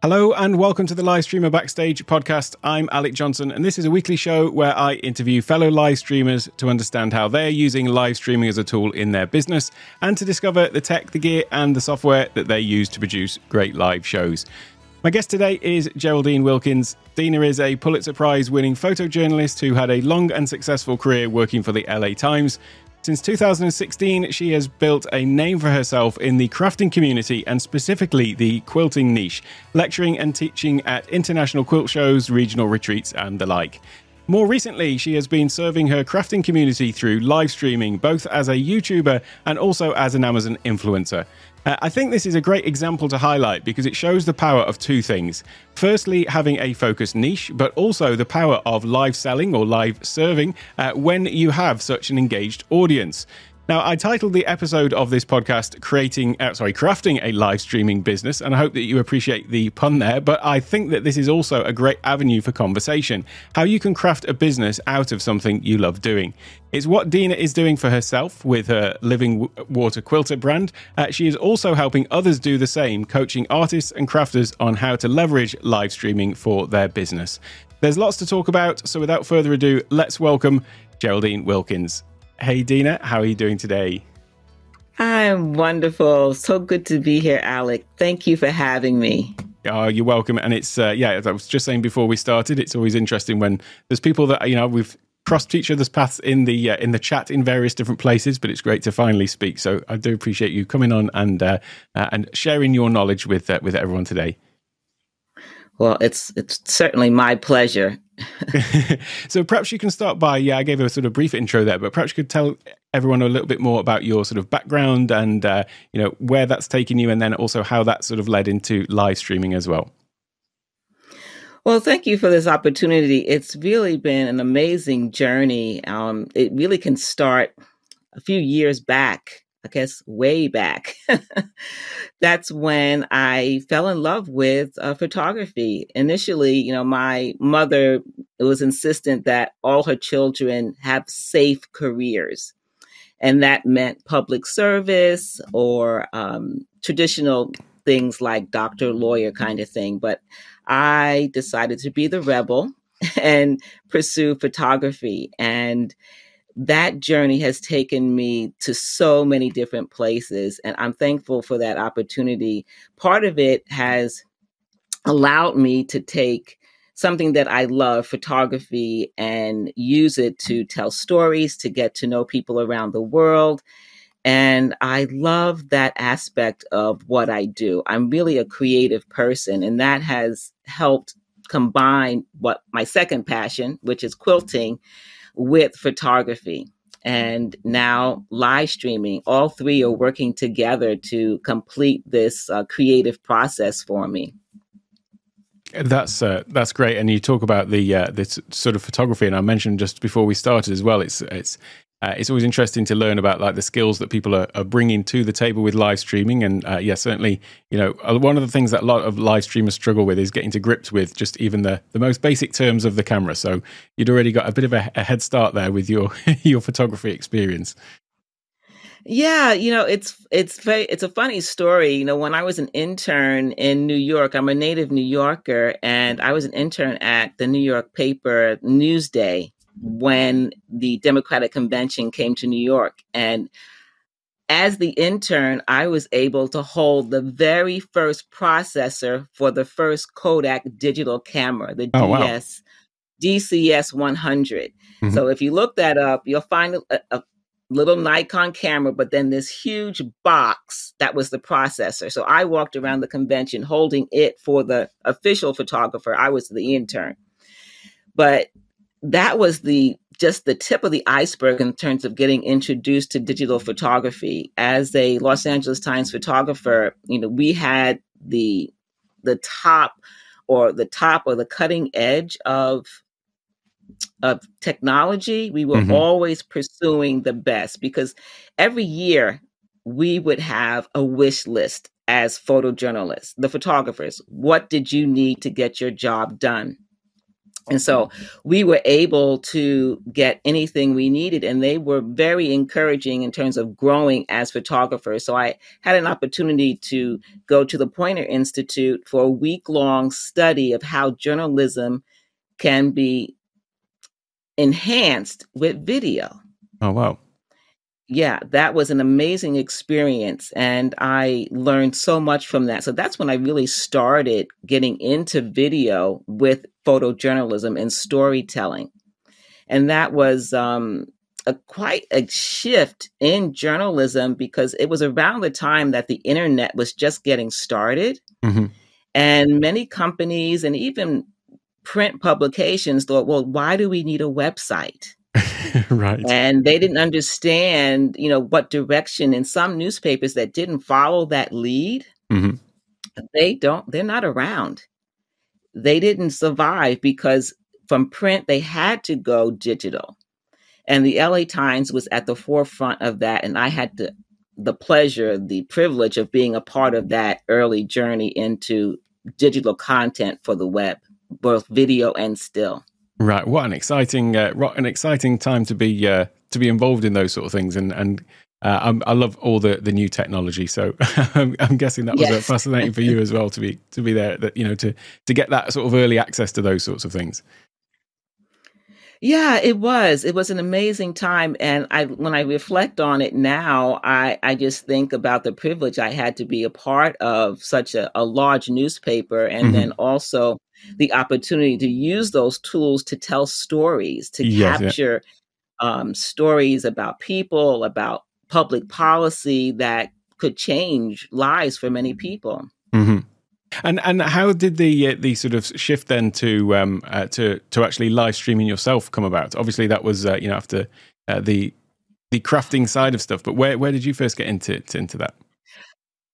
Hello and welcome to the Live Streamer Backstage podcast. I'm Alec Johnson, and this is a weekly show where I interview fellow live streamers to understand how they're using live streaming as a tool in their business and to discover the tech, the gear, and the software that they use to produce great live shows. My guest today is Geraldine Wilkins. Dena is a Pulitzer Prize winning photojournalist who had a long and successful career working for the LA Times. Since 2016, she has built a name for herself in the crafting community and specifically the quilting niche, lecturing and teaching at international quilt shows, regional retreats, and the like. More recently, she has been serving her crafting community through live streaming, both as a YouTuber and also as an Amazon influencer. Uh, I think this is a great example to highlight because it shows the power of two things. Firstly, having a focused niche, but also the power of live selling or live serving uh, when you have such an engaged audience. Now, I titled the episode of this podcast "Creating," uh, sorry, crafting a live streaming business, and I hope that you appreciate the pun there. But I think that this is also a great avenue for conversation: how you can craft a business out of something you love doing. It's what Dena is doing for herself with her Living Water Quilter brand. Uh, she is also helping others do the same, coaching artists and crafters on how to leverage live streaming for their business. There's lots to talk about, so without further ado, let's welcome Geraldine Wilkins. Hey, Dena, how are you doing today? I'm wonderful. So good to be here, Alec. Thank you for having me. Oh, you're welcome. And it's, uh, yeah, as I was just saying before we started, it's always interesting when there's people that, you know, we've crossed each other's paths in the uh, in the chat in various different places, but it's great to finally speak. So I do appreciate you coming on and uh, uh, and sharing your knowledge with uh, with everyone today. Well, it's it's certainly my pleasure. so perhaps you can start by yeah, I gave a sort of brief intro there, but perhaps you could tell everyone a little bit more about your sort of background and uh, you know where that's taken you, and then also how that sort of led into live streaming as well. Well, thank you for this opportunity. It's really been an amazing journey. Um, it really can start a few years back I guess way back. That's when I fell in love with uh, photography. Initially, you know, my mother was insistent that all her children have safe careers. And that meant public service or um, traditional things like doctor, lawyer kind of thing. But I decided to be the rebel and pursue photography. And that journey has taken me to so many different places and i'm thankful for that opportunity. Part of it has allowed me to take something that i love photography and use it to tell stories to get to know people around the world and i love that aspect of what i do. I'm really a creative person and that has helped combine what my second passion which is quilting with photography and now live streaming. All three are working together to complete this uh, creative process for me. That's uh, that's great, and you talk about the uh, this sort of photography, and I mentioned just before we started as well. It's it's uh, it's always interesting to learn about like the skills that people are, are bringing to the table with live streaming. And uh, yeah certainly you know uh, one of the things that a lot of live streamers struggle with is getting to grips with just even the the most basic terms of the camera. So you'd already got a bit of a, a head start there with your your photography experience. Yeah, you know, it's it's very it's a funny story. You know, when I was an intern in New York, I'm a native New Yorker, and I was an intern at the New York paper Newsday when the Democratic convention came to New York. And as the intern, I was able to hold the very first processor for the first Kodak digital camera, the oh, DS, wow. DCS 100. Mm-hmm. So if you look that up, you'll find a, a little Nikon camera, but then this huge box that was the processor. So I walked around the convention holding it for the official photographer. I was the intern. But that was the just the tip of the iceberg in terms of getting introduced to digital photography. As a Los Angeles Times photographer, you know, we had the the top or the top or the cutting edge of of technology. We were mm-hmm. always pursuing the best because every year we would have a wish list as photojournalists, the photographers. What did you need to get your job done? And so we were able to get anything we needed, and they were very encouraging in terms of growing as photographers. So I had an opportunity to go to the Poynter Institute for a week long study of how journalism can be enhanced with video. Oh, wow yeah, that was an amazing experience. And I learned so much from that. So that's when I really started getting into video with photojournalism and storytelling. And that was um, a quite a shift in journalism because it was around the time that the internet was just getting started. Mm-hmm. And many companies and even print publications thought, well, why do we need a website? right. And they didn't understand, you know, what direction in some newspapers that didn't follow that lead, mm-hmm. they don't, they're not around. They didn't survive because from print, they had to go digital. And the LA Times was at the forefront of that. And I had the, the pleasure, the privilege of being a part of that early journey into digital content for the web, both video and still. Right. What an exciting, uh, an exciting time to be uh, to be involved in those sort of things, and and uh, i love all the the new technology. So I'm, I'm, guessing that was yes. fascinating for you as well to be to be there. That you know to to get that sort of early access to those sorts of things. Yeah, it was. It was an amazing time, and I when I reflect on it now, I I just think about the privilege I had to be a part of such a, a large newspaper, and mm-hmm. then also the opportunity to use those tools to tell stories, to yes, capture yeah. um, stories about people, about public policy that could change lives for many people. Mm-hmm. And and how did the uh, the sort of shift then to um uh, to to actually live streaming yourself come about? Obviously, that was uh, you know after uh, the the crafting side of stuff. But where where did you first get into into that?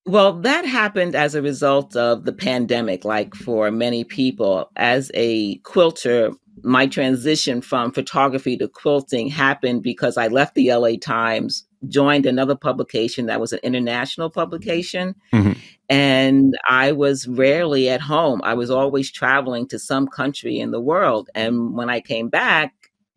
Well, that happened as a result of the pandemic, like for many people. As a quilter, my transition from photography to quilting happened because I left the LA Times, joined another publication that was an international publication, mm-hmm. and I was rarely at home. I was always traveling to some country in the world. And when I came back,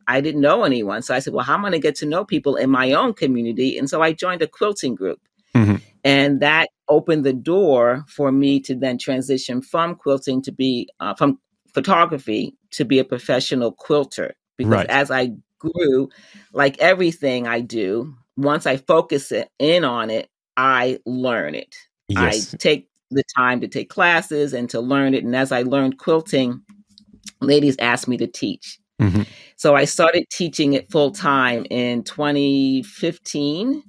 I didn't know anyone. So I said, Well, how am I going to get to know people in my own community? And so I joined a quilting group. Mm-hmm. And that opened the door for me to then transition from quilting to be uh, from photography to be a professional quilter because right. as I grew, like everything I do, once I focus it in on it, I learn it. Yes. I take the time to take classes and to learn it. And as I learned quilting, ladies asked me to teach. Mm-hmm. So I started teaching it full time in 2015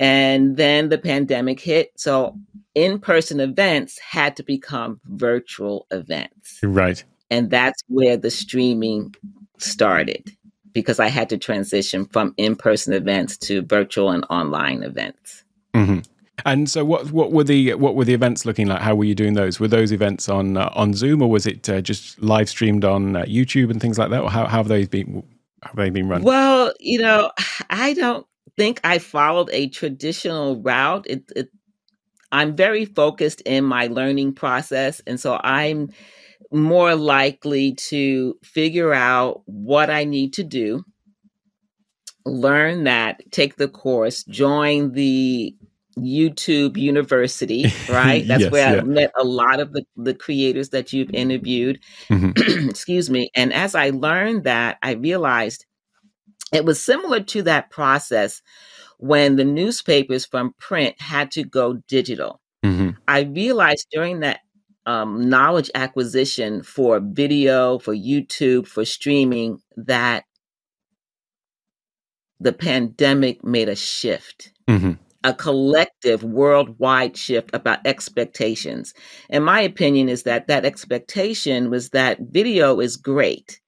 and then the pandemic hit. So in person events had to become virtual events. Right. And that's where the streaming started because I had to transition from in person events to virtual and online events. Mm-hmm. And so, what what were the what were the events looking like? How were you doing those? Were those events on uh, on Zoom, or was it uh, just live streamed on uh, YouTube and things like that? Or how, how have they been? How have they been run? Well, you know, I don't think I followed a traditional route. It, it, I'm very focused in my learning process. And so I'm more likely to figure out what I need to do, learn that, take the course, join the YouTube University, right? That's yes, where yeah. I met a lot of the, the creators that you've interviewed. Mm-hmm. Excuse me. And as I learned that, I realized it was similar to that process when the newspapers from print had to go digital. Mm-hmm. I realized during that um, knowledge acquisition for video, for YouTube, for streaming, that the pandemic made a shift. Mm-hmm a collective worldwide shift about expectations. And my opinion is that that expectation was that video is great,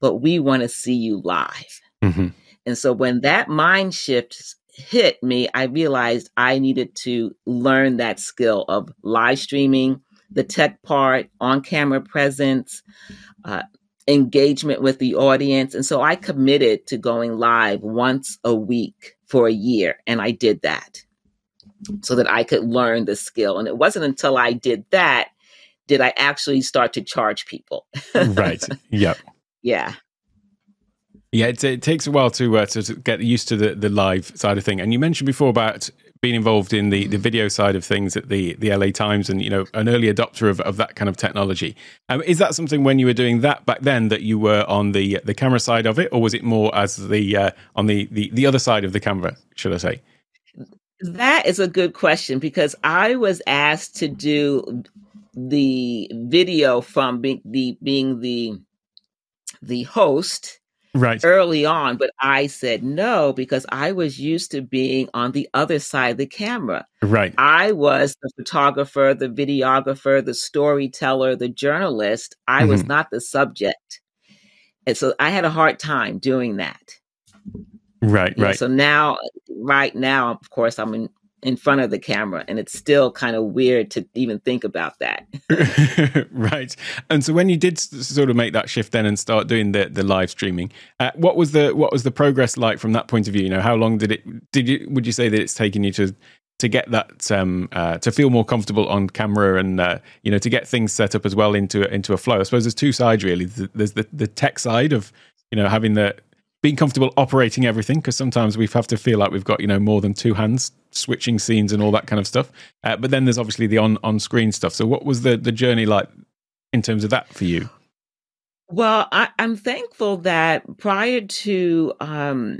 but we want to see you live. Mm-hmm. And so when that mind shift hit me, I realized I needed to learn that skill of live streaming, the tech part, on camera presence, uh, engagement with the audience. And so I committed to going live once a week for a year. And I did that so that I could learn the skill. And it wasn't until I did that did I actually start to charge people. right. Yep. Yeah. Yeah, it, it takes a while to, uh, to, to get used to the, the live side of thing. And you mentioned before about being involved in the, the video side of things at the, the LA Times and, you know, an early adopter of, of that kind of technology. Um, is that something when you were doing that back then that you were on the the camera side of it, or was it more as the uh, on the, the, the other side of the camera, should I say? That is a good question because I was asked to do the video from being the being the the host right. early on but i said no because i was used to being on the other side of the camera. Right. I was the photographer the videographer the storyteller the journalist. I mm-hmm. was not the subject. And so i had a hard time doing that. Right right. so now right now of course i'm in in front of the camera and it's still kind of weird to even think about that right and so when you did sort of make that shift then and start doing the the live streaming uh, what was the what was the progress like from that point of view you know how long did it did you would you say that it's taken you to to get that um, uh, to feel more comfortable on camera and uh, you know to get things set up as well into into a flow. I suppose there's two sides really. There's the the tech side of you know having the being comfortable operating everything because sometimes we have to feel like we've got you know more than two hands switching scenes and all that kind of stuff. Uh, but then there's obviously the on on screen stuff. So what was the the journey like in terms of that for you? Well I, am thankful that prior to um,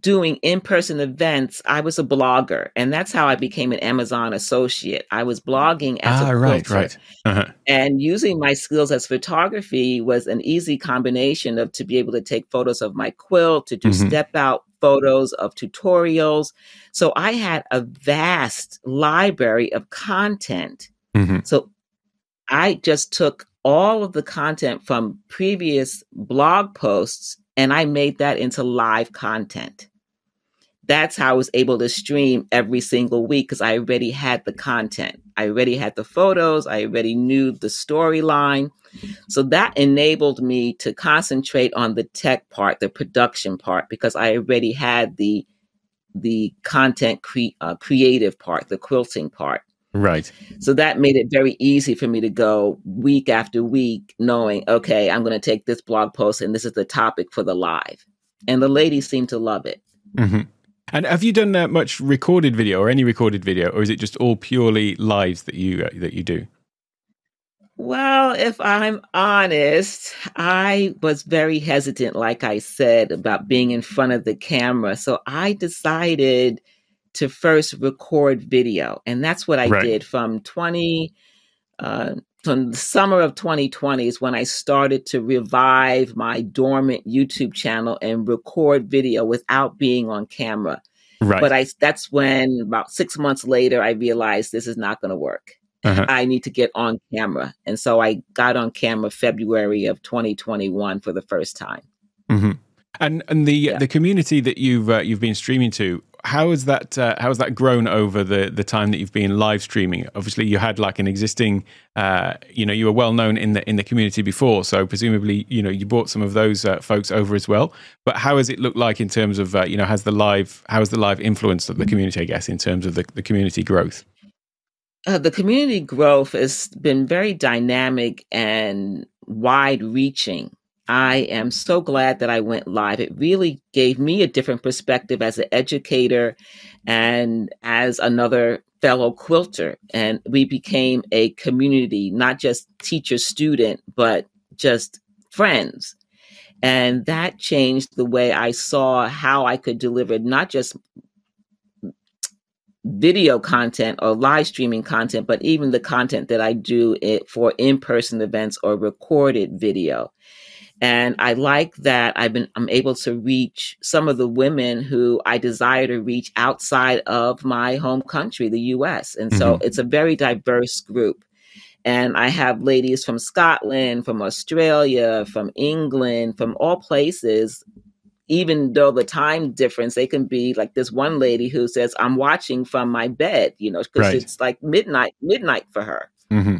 doing in-person events i was a blogger and that's how i became an amazon associate i was blogging as ah, a right right uh-huh. and using my skills as photography was an easy combination of to be able to take photos of my quilt to do mm-hmm. step out photos of tutorials so i had a vast library of content mm-hmm. so i just took all of the content from previous blog posts and I made that into live content that's how I was able to stream every single week because I already had the content. I already had the photos. I already knew the storyline. So that enabled me to concentrate on the tech part, the production part, because I already had the the content cre- uh, creative part, the quilting part. Right. So that made it very easy for me to go week after week, knowing, okay, I'm going to take this blog post and this is the topic for the live. And the ladies seem to love it. Mm-hmm. And have you done uh, much recorded video or any recorded video, or is it just all purely lives that you uh, that you do? Well, if I'm honest, I was very hesitant, like I said, about being in front of the camera. So I decided to first record video, and that's what I right. did from 20. Uh, from the summer of 2020 is when I started to revive my dormant YouTube channel and record video without being on camera. Right. But I that's when about six months later I realized this is not going to work. Uh-huh. I need to get on camera, and so I got on camera February of 2021 for the first time. Mm-hmm. And and the yeah. the community that you've uh, you've been streaming to, how has that uh, how has that grown over the the time that you've been live streaming? Obviously, you had like an existing, uh, you know, you were well known in the in the community before, so presumably, you know, you brought some of those uh, folks over as well. But how has it looked like in terms of, uh, you know, has the live how has the live influenced the community? I guess in terms of the, the community growth. Uh, the community growth has been very dynamic and wide reaching I am so glad that I went live. It really gave me a different perspective as an educator and as another fellow quilter. And we became a community, not just teacher student, but just friends. And that changed the way I saw how I could deliver not just video content or live streaming content, but even the content that I do it for in person events or recorded video. And I like that I've been I'm able to reach some of the women who I desire to reach outside of my home country, the US. And so mm-hmm. it's a very diverse group. And I have ladies from Scotland, from Australia, from England, from all places. Even though the time difference, they can be like this one lady who says, I'm watching from my bed, you know, because right. it's like midnight, midnight for her. Mm-hmm.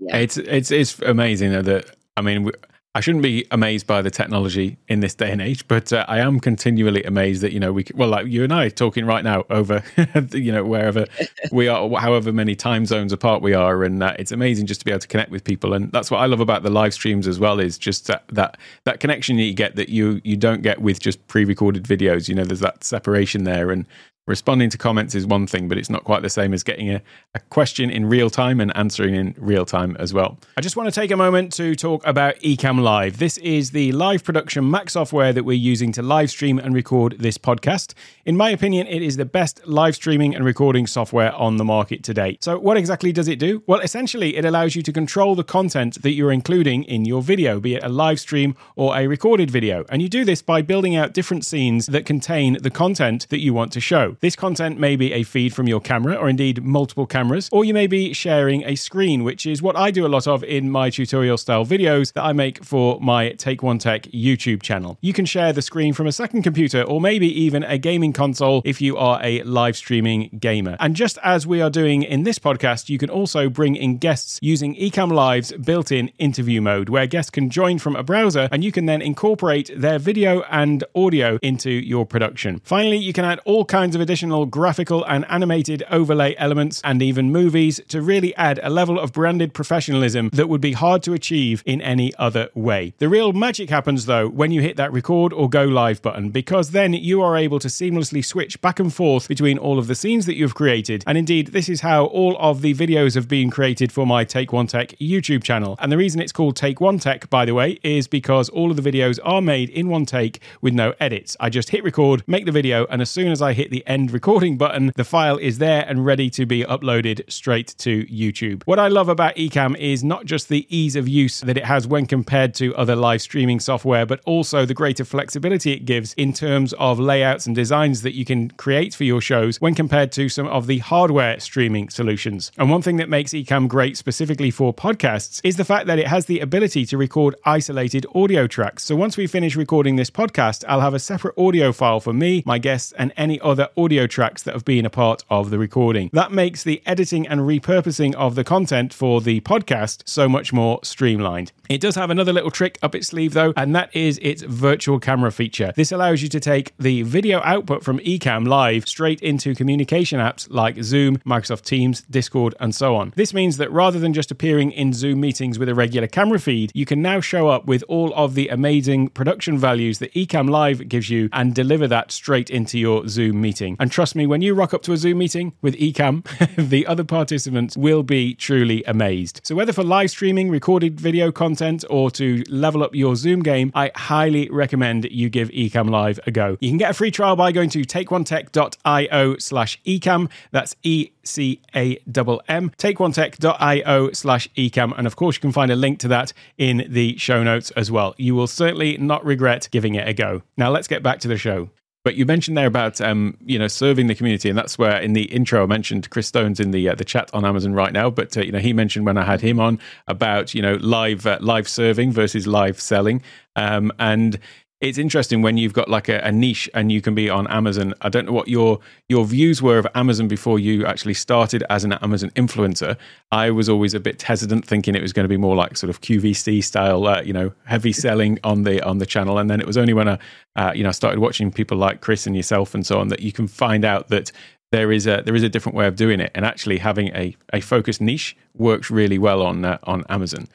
Yeah. It's, it's, it's amazing that, I mean, I shouldn't be amazed by the technology in this day and age, but uh, I am continually amazed that you know we well like you and I talking right now over you know wherever we are, however many time zones apart we are, and uh, it's amazing just to be able to connect with people, and that's what I love about the live streams as well is just that that, that connection that you get that you you don't get with just pre-recorded videos. You know, there's that separation there, and responding to comments is one thing, but it's not quite the same as getting a, a, question in real time and answering in real time as well. I just want to take a moment to talk about Ecamm Live. This is the live production Mac software that we're using to live stream and record this podcast. In my opinion, it is the best live streaming and recording software on the market today. So, what exactly does it do? Well, essentially, it allows you to control the content that you're including in your video, be it a live stream or a recorded video. And you do this by building out different scenes that contain the content that you want to show. This content may be a feed from your camera, or indeed multiple cameras, or you may be sharing a screen, which is what I do a lot of in my tutorial style videos that I make for my Take One Tech YouTube channel. You can share the screen from a second computer, or maybe even a gaming console if you are a live streaming gamer. And just as we are doing in this podcast, you can also bring in guests using Ecamm Live's built in interview mode, where guests can join from a browser and you can then incorporate their video and audio into your production. Finally, you can add all kinds of additional graphical and animated overlay elements and even movies to really add a level of branded professionalism that would be hard to achieve in any other way. The real magic happens though when you hit that record or go live button because then you are able to seamlessly switch back and forth between all of the scenes that you've created. And indeed, this is how all of the videos have been created for my Take One Tech YouTube channel. And the reason it's called Take One Tech, by the way, is because all of the videos are made in one take with no edits. I just hit record, make the video, and as soon as I hit the end recording button, the file is there and ready to be uploaded straight to YouTube. What I love about Ecamm is not just the ease of use that it has when compared to other live streaming software, but also the greater flexibility it gives in terms of layouts and designs that you can create for your shows when compared to some of the hardware streaming solutions. And one thing that makes Ecamm great specifically for podcasts is the fact that it has the ability to record isolated audio tracks. So once we finish recording this podcast, I'll have a separate audio file for me, my guests, and any other audio tracks that have been a part of the recording. That makes the editing and repurposing of the content for the podcast so much more streamlined. It does have another little trick up its sleeve though, and that is its virtual camera feature. This allows you to take the video output from Ecamm Live straight into communication apps like Zoom, Microsoft Teams, Discord, and so on. This means that rather than just appearing in Zoom meetings with a regular camera feed, you can now show up with all of the amazing production values that Ecamm Live gives you and deliver that straight into your Zoom meeting. And trust me, when you rock up to a Zoom meeting with Ecamm, the other participants will be truly amazed. So whether for live streaming, recorded video content, or to level up your Zoom game, I highly recommend you give Ecamm Live a go. You can get a free trial by going to takeonetech.io slash ecamm. That's E C A M. Takeonetech.io slash ecamm. And of course, you can find a link to that in the show notes as well. You will certainly not regret giving it a go. Now, let's get back to the show. But you mentioned there about um, you know serving the community, and that's where in the intro I mentioned Chris Stone's in the uh, the chat on Amazon right now. But uh, you know he mentioned when I had him on about you know live uh, live serving versus live selling, um, and it's interesting when you've got like a, a, niche and you can be on Amazon. I don't know what your your views were of Amazon before you actually started as an Amazon influencer. I was always a bit hesitant, thinking it was going to be more like sort of QVC style, uh, you know, heavy selling on the on the channel. And then it was only when I, uh, you know, started watching people like Chris and yourself and so on that you can find out that there is a there is a different way of doing it, and actually having a a focused niche works really well on uh, on Amazon.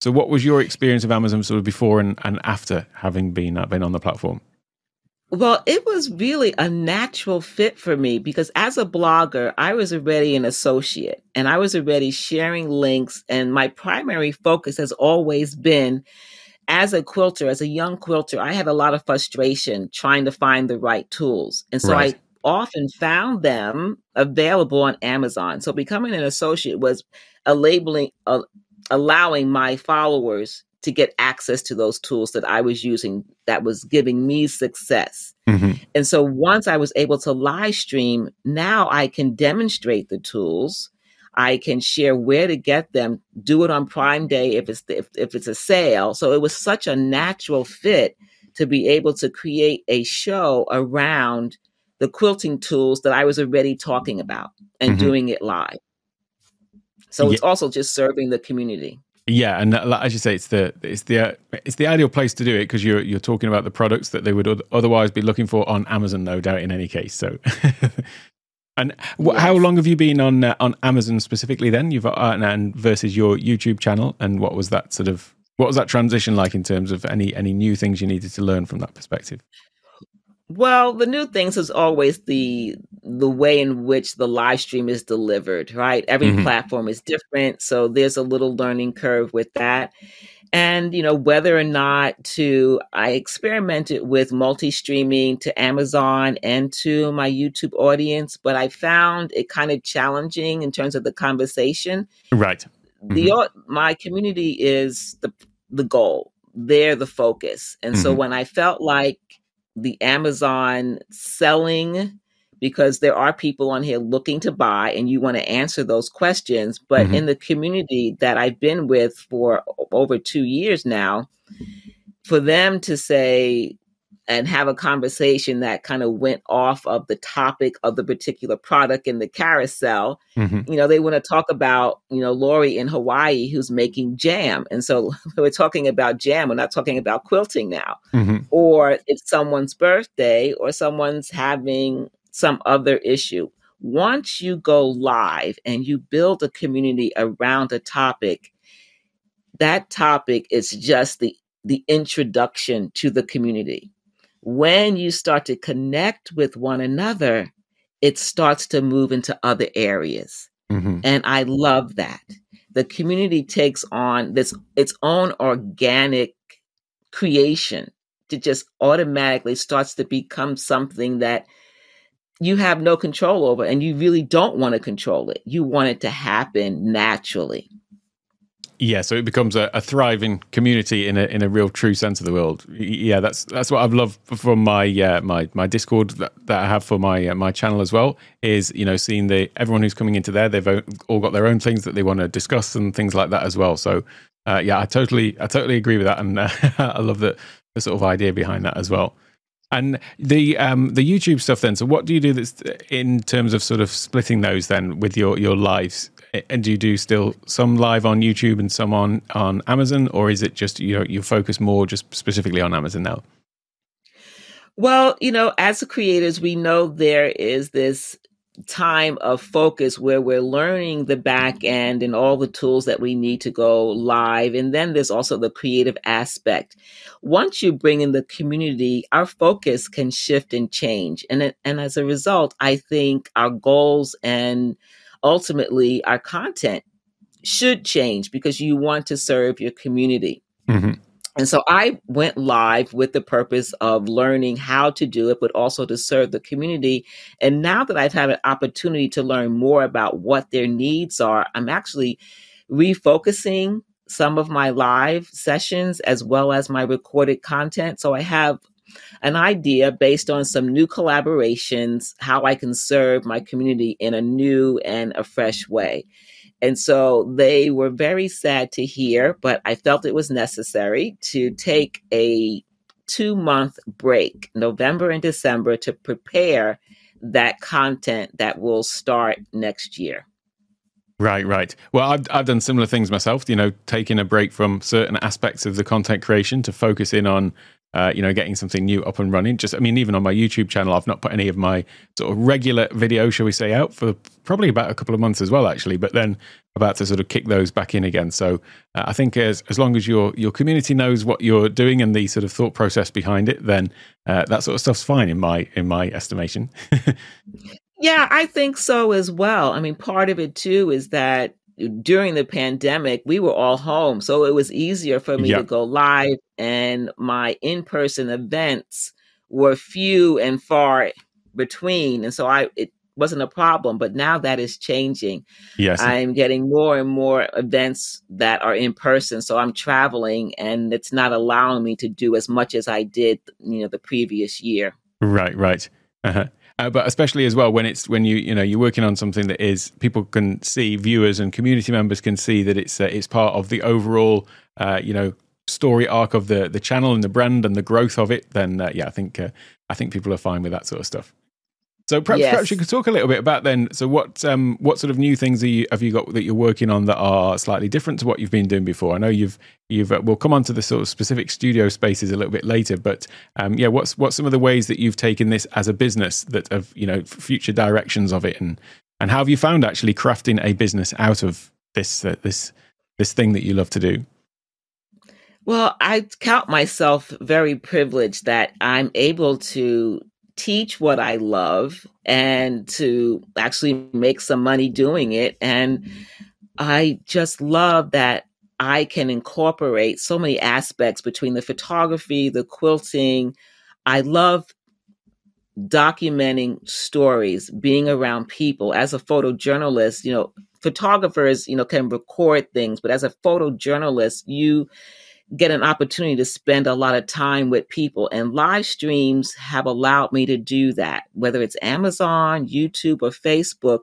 So, what was your experience of Amazon sort of before and, and after having been uh, been on the platform? Well, it was really a natural fit for me because as a blogger, I was already an associate and I was already sharing links. And my primary focus has always been as a quilter, as a young quilter, I had a lot of frustration trying to find the right tools. And so right. I often found them available on Amazon. So becoming an associate was a labeling, a, allowing my followers to get access to those tools that I was using that was giving me success. Mm-hmm. And so once I was able to live stream, now I can demonstrate the tools. I can share where to get them, do it on Prime Day if it's if, if it's a sale. So it was such a natural fit to be able to create a show around the quilting tools that I was already talking about and mm-hmm. doing it live. So yeah. it's also just serving the community. Yeah, and as you say, it's the it's the it's the ideal place to do it because you're you're talking about the products that they would otherwise be looking for on Amazon, no doubt. In any case, so. and yes. how long have you been on uh, on Amazon specifically? Then you've uh, and versus your YouTube channel, and what was that sort of what was that transition like in terms of any any new things you needed to learn from that perspective? Well, the new things is always the the way in which the live stream is delivered, right? Every mm-hmm. platform is different, so there's a little learning curve with that. And you know whether or not to I experimented with multi-streaming to Amazon and to my YouTube audience, but I found it kind of challenging in terms of the conversation. Right. Mm-hmm. The my community is the the goal. They're the focus. And mm-hmm. so when I felt like the Amazon selling because there are people on here looking to buy and you want to answer those questions. But mm-hmm. in the community that I've been with for over two years now, for them to say, and have a conversation that kind of went off of the topic of the particular product in the carousel. Mm-hmm. You know, they want to talk about, you know, Lori in Hawaii who's making jam. And so we're talking about jam. We're not talking about quilting now. Mm-hmm. Or it's someone's birthday or someone's having some other issue. Once you go live and you build a community around a topic, that topic is just the the introduction to the community when you start to connect with one another, it starts to move into other areas. Mm-hmm. And I love that. The community takes on this its own organic creation to just automatically starts to become something that you have no control over and you really don't want to control it. You want it to happen naturally. Yeah, so it becomes a, a, thriving community in a in a real true sense of the world. Yeah, that's that's what I've loved from my uh, my my Discord that, that I have for my uh, my channel as well. Is you know seeing the everyone who's coming into there, they've all got their own things that they want to discuss and things like that as well. So uh, yeah, I totally I totally agree with that, and I love the the sort of idea behind that as well. And the um, the YouTube stuff then. So what do you do that's in terms of sort of splitting those then with your your lives? And do you do still some live on YouTube and some on on Amazon, or is it just you know you focus more just specifically on Amazon now? Well, you know, as creators, we know there is this time of focus where we're learning the back end and all the tools that we need to go live. And then there's also the creative aspect. Once you bring in the community, our focus can shift and change. And, and as a result, I think our goals and ultimately our content should change because you want to serve your community. Mm-hmm. And so I went live with the purpose of learning how to do it, but also to serve the community. And now that I've had an opportunity to learn more about what their needs are, I'm actually refocusing some of my live sessions as well as my recorded content. So I have an idea based on some new collaborations, how I can serve my community in a new and a fresh way. And so they were very sad to hear, but I felt it was necessary to take a two month break, November and December, to prepare that content that will start next year. Right, right. Well, I've I've done similar things myself. You know, taking a break from certain aspects of the content creation to focus in on uh, you know, getting something new up and running. Just, I mean, even on my YouTube channel, I've not put any of my sort of regular video, shall we say, out for probably about a couple of months as well, actually. But then about to sort of kick those back in again. So uh, I think as as long as your your community knows what you're doing and the sort of thought process behind it, then uh, that sort of stuff's fine in my in my estimation. yeah, I think so as well. I mean, part of it too is that during the pandemic, we were all home. So it was easier for me to go live, and my in person events were few and far between. And so I, it wasn't a problem. But now that is changing. Yes. I'm getting more and more events that are in person. So I'm traveling, and it's not allowing me to do as much as I did, you know, the previous year. Right, right. Uh-huh. Uh, but especially as well when it's when you you know you're working on something that is people can see viewers and community members can see that it's uh, it's part of the overall uh, you know story arc of the the channel and the brand and the growth of it then uh, yeah I think uh, I think people are fine with that sort of stuff. So perhaps, yes. perhaps you could talk a little bit about then. So what um, what sort of new things you, have you got that you're working on that are slightly different to what you've been doing before? I know you've you've uh, we'll come on to the sort of specific studio spaces a little bit later, but um, yeah, what's what's some of the ways that you've taken this as a business that have you know future directions of it, and and how have you found actually crafting a business out of this uh, this this thing that you love to do? Well, I count myself very privileged that I'm able to teach what I love and to actually make some money doing it. And I just love that I can incorporate so many aspects between the photography, the quilting. I love documenting stories, being around people. As a photojournalist, you know, photographers, you know, can record things, but as a photojournalist, you get an opportunity to spend a lot of time with people. And live streams have allowed me to do that, whether it's Amazon, YouTube, or Facebook.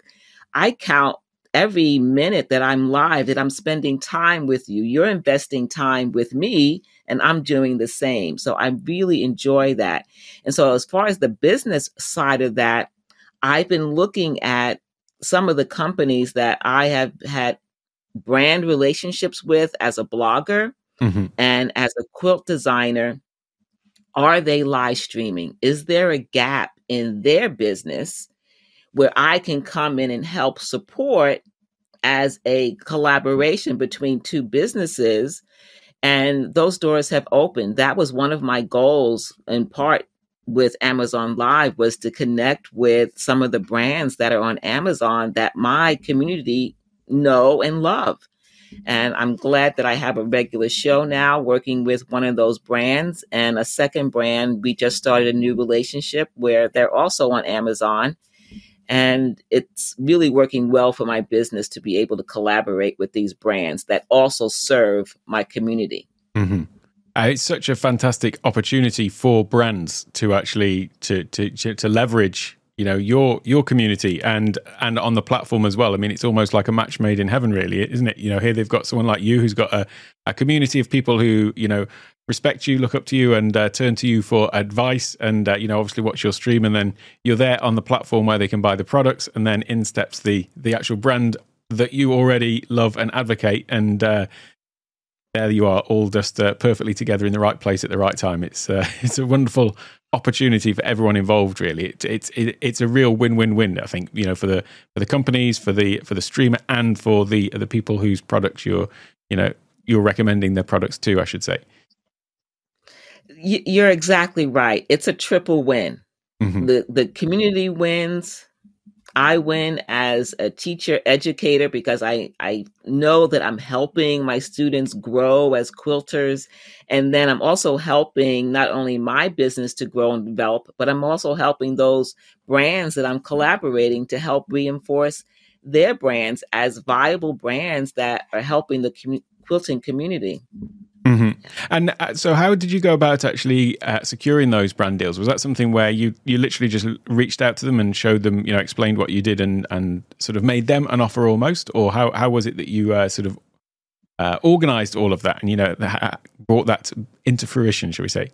I count every minute that I'm live that I'm spending time with you. You're investing time with me, and I'm doing the same. So I really enjoy that. And so, as far as the business side of that, I've been looking at some of the companies that I have had brand relationships with as a blogger Mm-hmm. And as a quilt designer, are they live streaming? Is there a gap in their business where I can come in and help support as a collaboration between two businesses? And those doors have opened. That was one of my goals in part with Amazon Live was to connect with some of the brands that are on Amazon that my community know and love. And I'm glad that I have a regular show now working with one of those brands. And a second brand, we just started a new relationship where they're also on Amazon. And it's really working well for my business to be able to collaborate with these brands that also serve my community. Mm-hmm. Uh, it's such a fantastic opportunity for brands to actually to to to leverage you know your your community and and on the platform as well. I mean it's almost like a match made in heaven really isn't it? You know here they've got someone like you who's got a, a community of people who you know respect you look up to you and uh, turn to you for advice. And uh, you know obviously watch your stream and then you're there on the platform where they can buy the products and then in steps the the actual brand that you already love and advocate. And uh, there you are all just uh, perfectly together in the right place at the right time. It's uh, it's a wonderful opportunity for everyone involved. Really, it, it's it, it's a real win-win-win. I think you know for the for the companies, for the for the streamer, and for the the people whose products you're you know you're recommending their products to. I should say. You're exactly right. It's a triple win. Mm-hmm. The the community wins, I win as a teacher educator because I, I know that I'm helping my students grow as quilters. And then I'm also helping not only my business to grow and develop, but I'm also helping those brands that I'm collaborating to help reinforce their brands as viable brands that are helping the quilting community. Mm-hmm. And uh, so, how did you go about actually uh, securing those brand deals? Was that something where you you literally just reached out to them and showed them, you know, explained what you did and and sort of made them an offer almost, or how how was it that you uh, sort of uh, organized all of that and you know brought that into fruition, shall we say?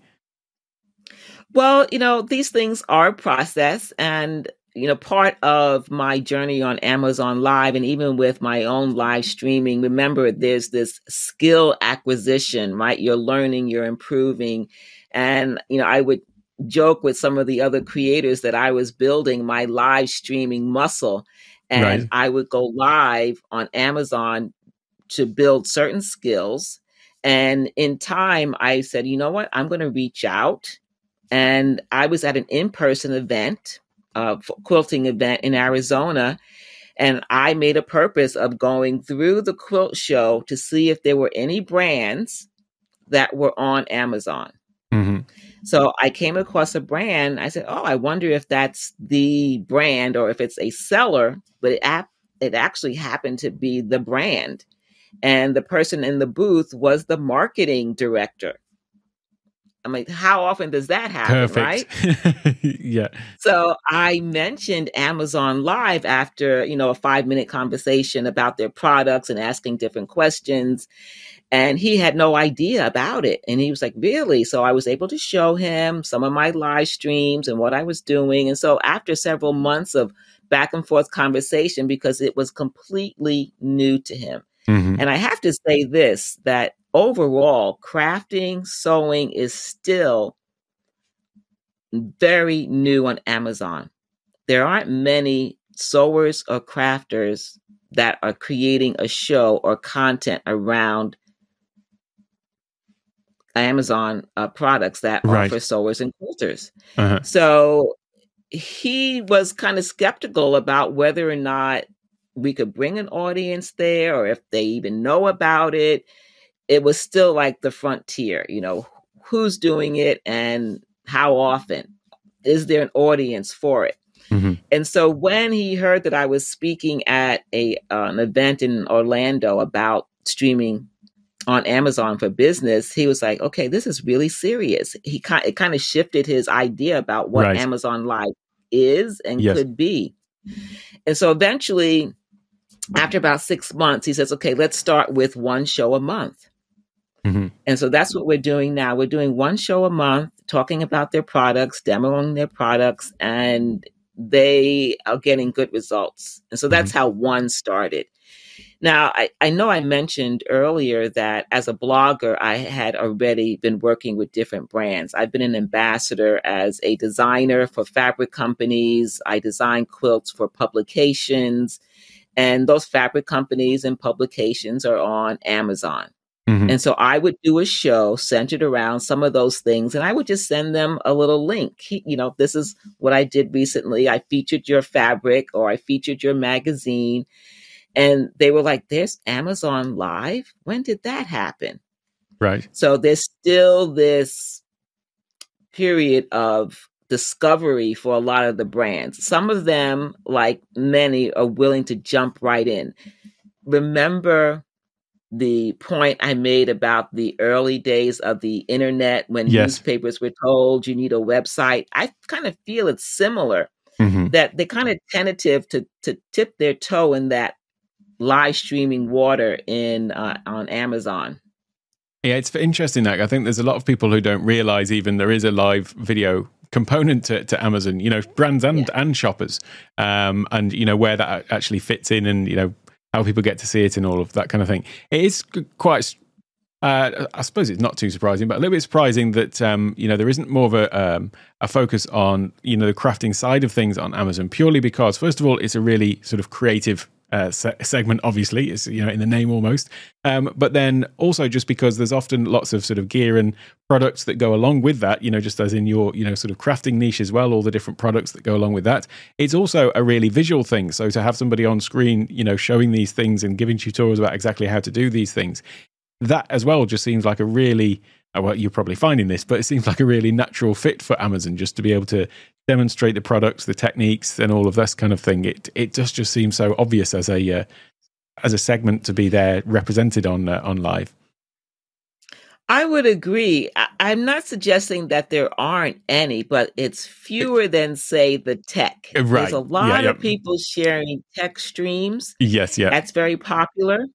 Well, you know, these things are a process, and you know, part of my journey on Amazon Live and even with my own live streaming, remember there's this skill acquisition, right? You're learning, you're improving. And, you know, I would joke with some of the other creators that I was building my live streaming muscle. And right. I would go live on Amazon to build certain skills. And in time, I said, you know what? I'm going to reach out. And I was at an in person event uh, quilting event in Arizona. And I made a purpose of going through the quilt show to see if there were any brands that were on Amazon. Mm-hmm. So I came across a brand. I said, "Oh, I wonder if that's the brand or if it's a seller." But it ap- it actually happened to be the brand, and the person in the booth was the marketing director. I mean, how often does that happen? Perfect. Right. yeah. So I mentioned Amazon Live after, you know, a five minute conversation about their products and asking different questions. And he had no idea about it. And he was like, Really? So I was able to show him some of my live streams and what I was doing. And so after several months of back and forth conversation, because it was completely new to him. Mm-hmm. And I have to say this that overall, crafting, sewing is still very new on Amazon. There aren't many sewers or crafters that are creating a show or content around Amazon uh, products that right. offer sewers and quilters. Uh-huh. So he was kind of skeptical about whether or not we could bring an audience there or if they even know about it it was still like the frontier, you know, who's doing it and how often? Is there an audience for it? Mm-hmm. And so when he heard that I was speaking at a uh, an event in Orlando about streaming on Amazon for business, he was like, "Okay, this is really serious." He kind it kind of shifted his idea about what right. Amazon Live is and yes. could be. And so eventually, after about six months, he says, "Okay, let's start with one show a month." Mm-hmm. And so that's what we're doing now. We're doing one show a month, talking about their products, demoing their products, and they are getting good results. And so that's mm-hmm. how one started. Now, I, I know I mentioned earlier that as a blogger, I had already been working with different brands. I've been an ambassador as a designer for fabric companies. I design quilts for publications, and those fabric companies and publications are on Amazon. Mm-hmm. And so I would do a show centered around some of those things, and I would just send them a little link. You know, this is what I did recently. I featured your fabric or I featured your magazine. And they were like, There's Amazon Live? When did that happen? Right. So there's still this period of discovery for a lot of the brands. Some of them, like many, are willing to jump right in. Remember the point I made about the early days of the internet when yes. newspapers were told you need a website. I kind of feel it's similar. Mm-hmm. That they're kind of tentative to to tip their toe in that live streaming water in uh, on Amazon. Yeah, it's interesting. That I think there's a lot of people who don't realize even there is a live video component to, to Amazon. You know, brands and yeah. and shoppers, um, and you know where that actually fits in, and you know how people get to see it and all of that kind of thing. It is quite. Uh, I suppose it's not too surprising, but a little bit surprising that um, you know there isn't more of a um, a focus on you know the crafting side of things on Amazon purely because first of all it's a really sort of creative uh, se- segment. Obviously, it's you know in the name almost. Um, but then also just because there's often lots of sort of gear and products that go along with that. You know, just as in your you know sort of crafting niche as well, all the different products that go along with that. It's also a really visual thing. So to have somebody on screen, you know, showing these things and giving tutorials about exactly how to do these things, that as well just seems like a really uh, well, you're probably finding this, but it seems like a really natural fit for Amazon just to be able to demonstrate the products, the techniques, and all of this kind of thing. It it just just seems so obvious as a uh, as a segment to be there represented on uh, on live. I would agree. I, am not suggesting that there aren't any, but it's fewer than say the tech. Right. There's a lot yeah, yeah. of people sharing tech streams. Yes, yeah. That's very popular.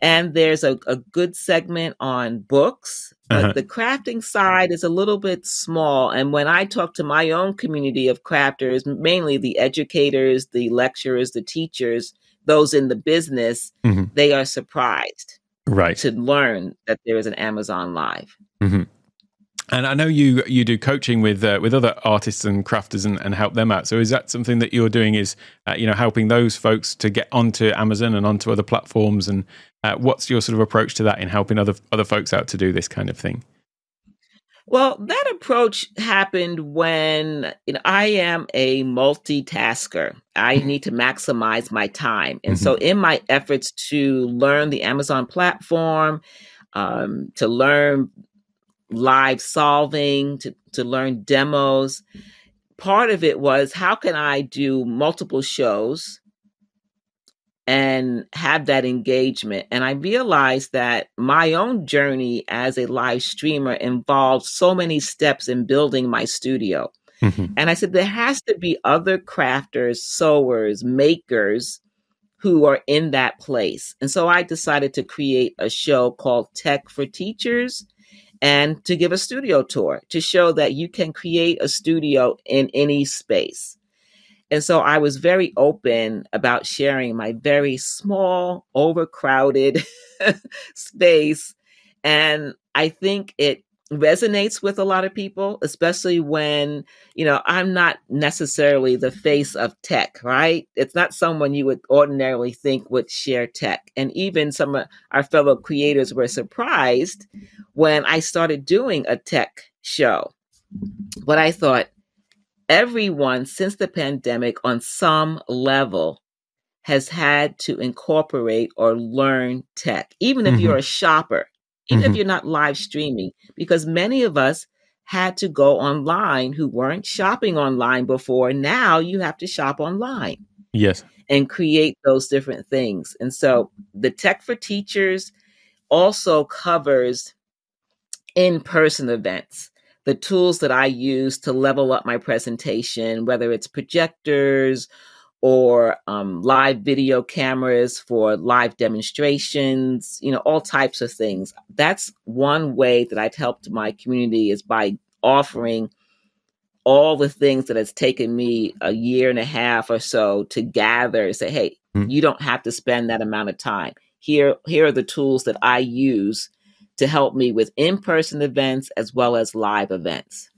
And there's a, a good segment on books but uh-huh. the crafting side is a little bit small. And when I talk to my own community of crafters, mainly the educators, the lecturers, the teachers, those in the business, mm-hmm. they are surprised right to learn that there is an Amazon Live. Mm-hmm. And I know you you do coaching with uh, with other artists and crafters and, and, help them out. So is that something that you're doing? Is uh, you know helping those folks to get onto Amazon and onto other platforms? And uh, what's your sort of approach to that in helping other other folks out to do this kind of thing? Well, that approach happened when you know, I am a multitasker. I mm-hmm. need to maximize my time, and mm-hmm. so in my efforts to learn the Amazon platform, um, to learn live solving, to, to learn demos. Part of it was how can I do multiple shows and have that engagement. And I realized that my own journey as a live streamer involved so many steps in building my studio. Mm-hmm. And I said, there has to be other crafters, sewers, makers who are in that place. And so I decided to create a show called Tech for Teachers and to give a studio tour to show that you can create a studio in any space. And so I was very open about sharing my very small, overcrowded space. And I think it resonates with a lot of people, especially when, you know, I'm not necessarily the face of tech, right? It's not someone you would ordinarily think would share tech. And even some of our fellow creators were surprised when I started doing a tech show. But I thought, everyone since the pandemic on some level has had to incorporate or learn tech, even if mm-hmm. you're a shopper, even mm-hmm. if you're not live streaming, because many of us had to go online who weren't shopping online before. Now you have to shop online. Yes. And create those different things. And so the Tech for Teachers also covers in person events the tools that I use to level up my presentation, whether it's projectors or um, live video cameras for live demonstrations, you know, all types of things. That's one way that I've helped my community is by offering all the things that has taken me a year and a half or so to gather and say, hey, mm-hmm. you don't have to spend that amount of time. Here, here are the tools that I use to help me with in person events as well as live events.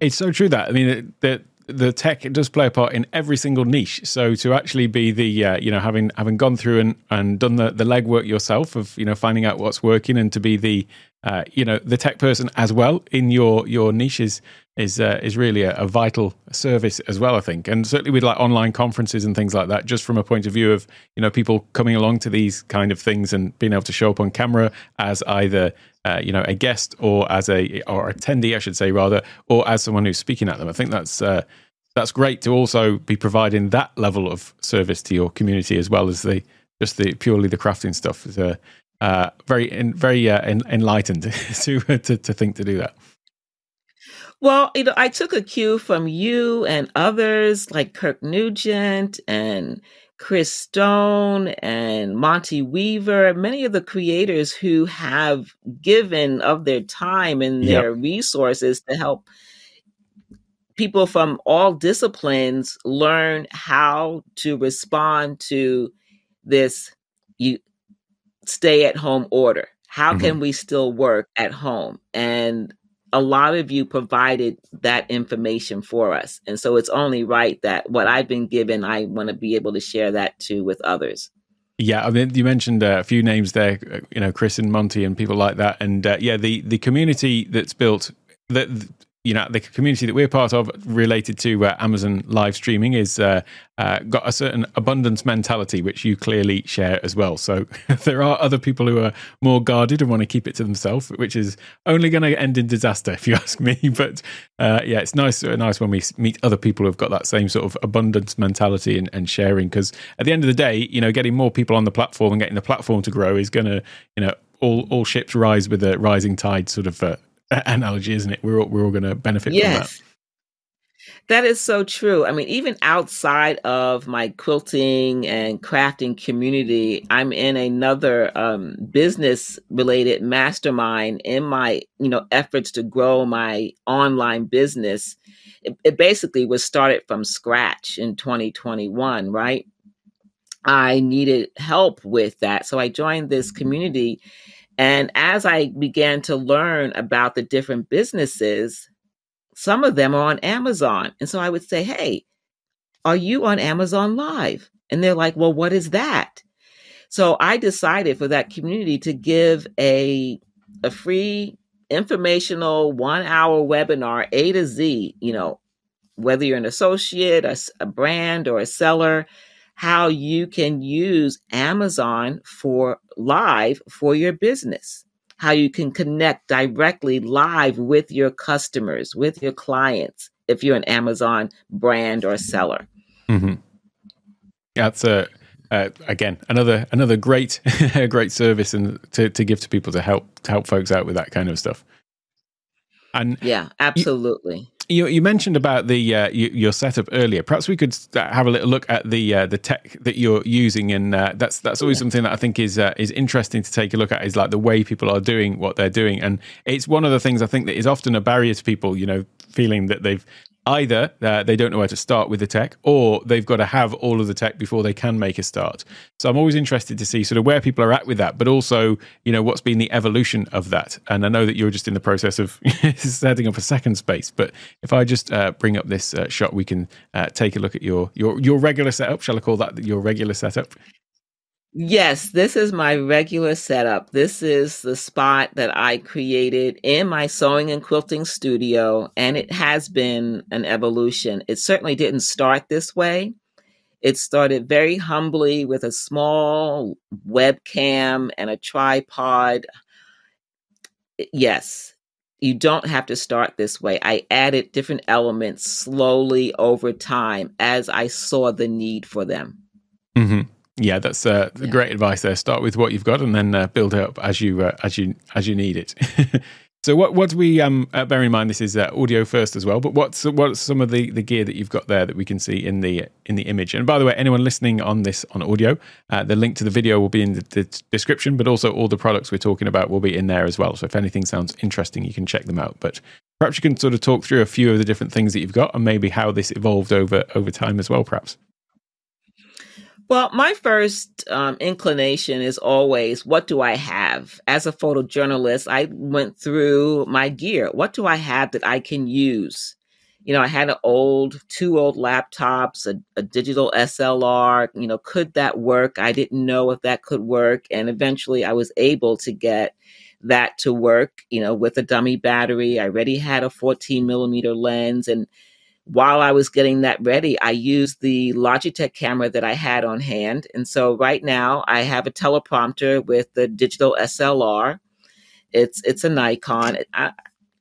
It's so true that I mean that the tech does play a part in every single niche. So to actually be the uh, you know having having gone through and, and done the the legwork yourself of you know finding out what's working and to be the uh, you know the tech person as well in your your niches is uh, is really a, a, vital service as well, I think, and certainly with like online conferences and things like that. Just from a point of view of you know people coming along to these kind of things and being able to show up on camera as either uh, you know a guest or as a or attendee, I should say rather, or as someone who's speaking at them. I think that's uh, that's great to also be providing that level of service to your community as well as the just the purely the crafting stuff. Is, uh, very very uh, enlightened to, to to think to do that. Well, you know, I took a cue from you and others like Kirk Nugent and Chris Stone and Monty Weaver, many of the creators who have given of their time and their yep. resources to help people from all disciplines learn how to respond to this you stay at home order. How mm-hmm. can we still work at home? And a lot of you provided that information for us. And so it's only right that what I've been given, I want to be able to share that too with others. Yeah, I mean, you mentioned uh, a few names there, uh, you know, Chris and Monty and people like that, and uh, yeah, the the community that's built that you know the community that we're part of related to uh, Amazon live streaming is uh, uh, got a certain abundance mentality which you clearly share as well. So there are other people who are more guarded and want to keep it to themselves which is only going to end in disaster if you ask me. But uh, yeah it's nice uh, nice when we meet other people who've got that same sort of abundance mentality and, and sharing because at the end of the day you know getting more people on the platform and getting the platform to grow is going to you know all all ships rise with a rising tide sort of uh, analogy, isn't it? We're all, we're all going to benefit yes. from that. That is so true. I mean, even outside of my quilting and crafting community, I'm in another um, business related mastermind in my, you know, efforts to grow my online business. It, it basically was started from scratch in 2021, right? I needed help with that. So I joined this community and as I began to learn about the different businesses, some of them are on Amazon. And so I would say, Hey, are you on Amazon Live? And they're like, Well, what is that? So I decided for that community to give a, a free informational one hour webinar, A to Z, you know, whether you're an associate, a, a brand, or a seller, how you can use Amazon for live for your business, how you can connect directly live with your customers, with your clients, if you're an Amazon brand or seller. Mm-hmm. That's a uh, again, another another great great service and to, to give to people to help to help folks out with that kind of stuff. And yeah, absolutely. You, you mentioned about the uh, your setup earlier. Perhaps we could have a little look at the uh, the tech that you're using, and uh, that's that's always yeah. something that I think is uh, is interesting to take a look at. Is like the way people are doing what they're doing, and it's one of the things I think that is often a barrier to people. You know, feeling that they've either uh, they don't know where to start with the tech or they've got to have all of the tech before they can make a start. So i'm always interested to see sort of where people are at with that but also you know what's been the evolution of that. And i know that you're just in the process of setting up a second space but if i just uh, bring up this uh, shot we can uh, take a look at your your your regular setup shall i call that your regular setup Yes, this is my regular setup. This is the spot that I created in my sewing and quilting studio, and it has been an evolution. It certainly didn't start this way. It started very humbly with a small webcam and a tripod. Yes, you don't have to start this way. I added different elements slowly over time as I saw the need for them. Mm-hmm. Yeah, that's uh, yeah. great advice there. Start with what you've got and then uh, build it up as you uh, as you as you need it. so, what what do we um, uh, bear in mind? This is uh, audio first as well. But what's what's some of the, the gear that you've got there that we can see in the in the image? And by the way, anyone listening on this on audio, uh, the link to the video will be in the, the, description. But also, all the products we're talking about will be in there as well. So, if anything sounds interesting, you can check them out. But perhaps you can sort of talk through a few of the different things that you've got and maybe how this evolved over over time as well. Perhaps. Well, my first um, inclination is always what do I have? As a photojournalist, I went through my gear. What do I have that I can use? You know, I had an old, two old laptops, a, a digital SLR. You know, could that work? I didn't know if that could work. And eventually I was able to get that to work, you know, with a dummy battery. I already had a 14 millimeter lens and while I was getting that ready, I used the Logitech camera that I had on hand. And so right now I have a teleprompter with the digital SLR. It's it's a Nikon. I,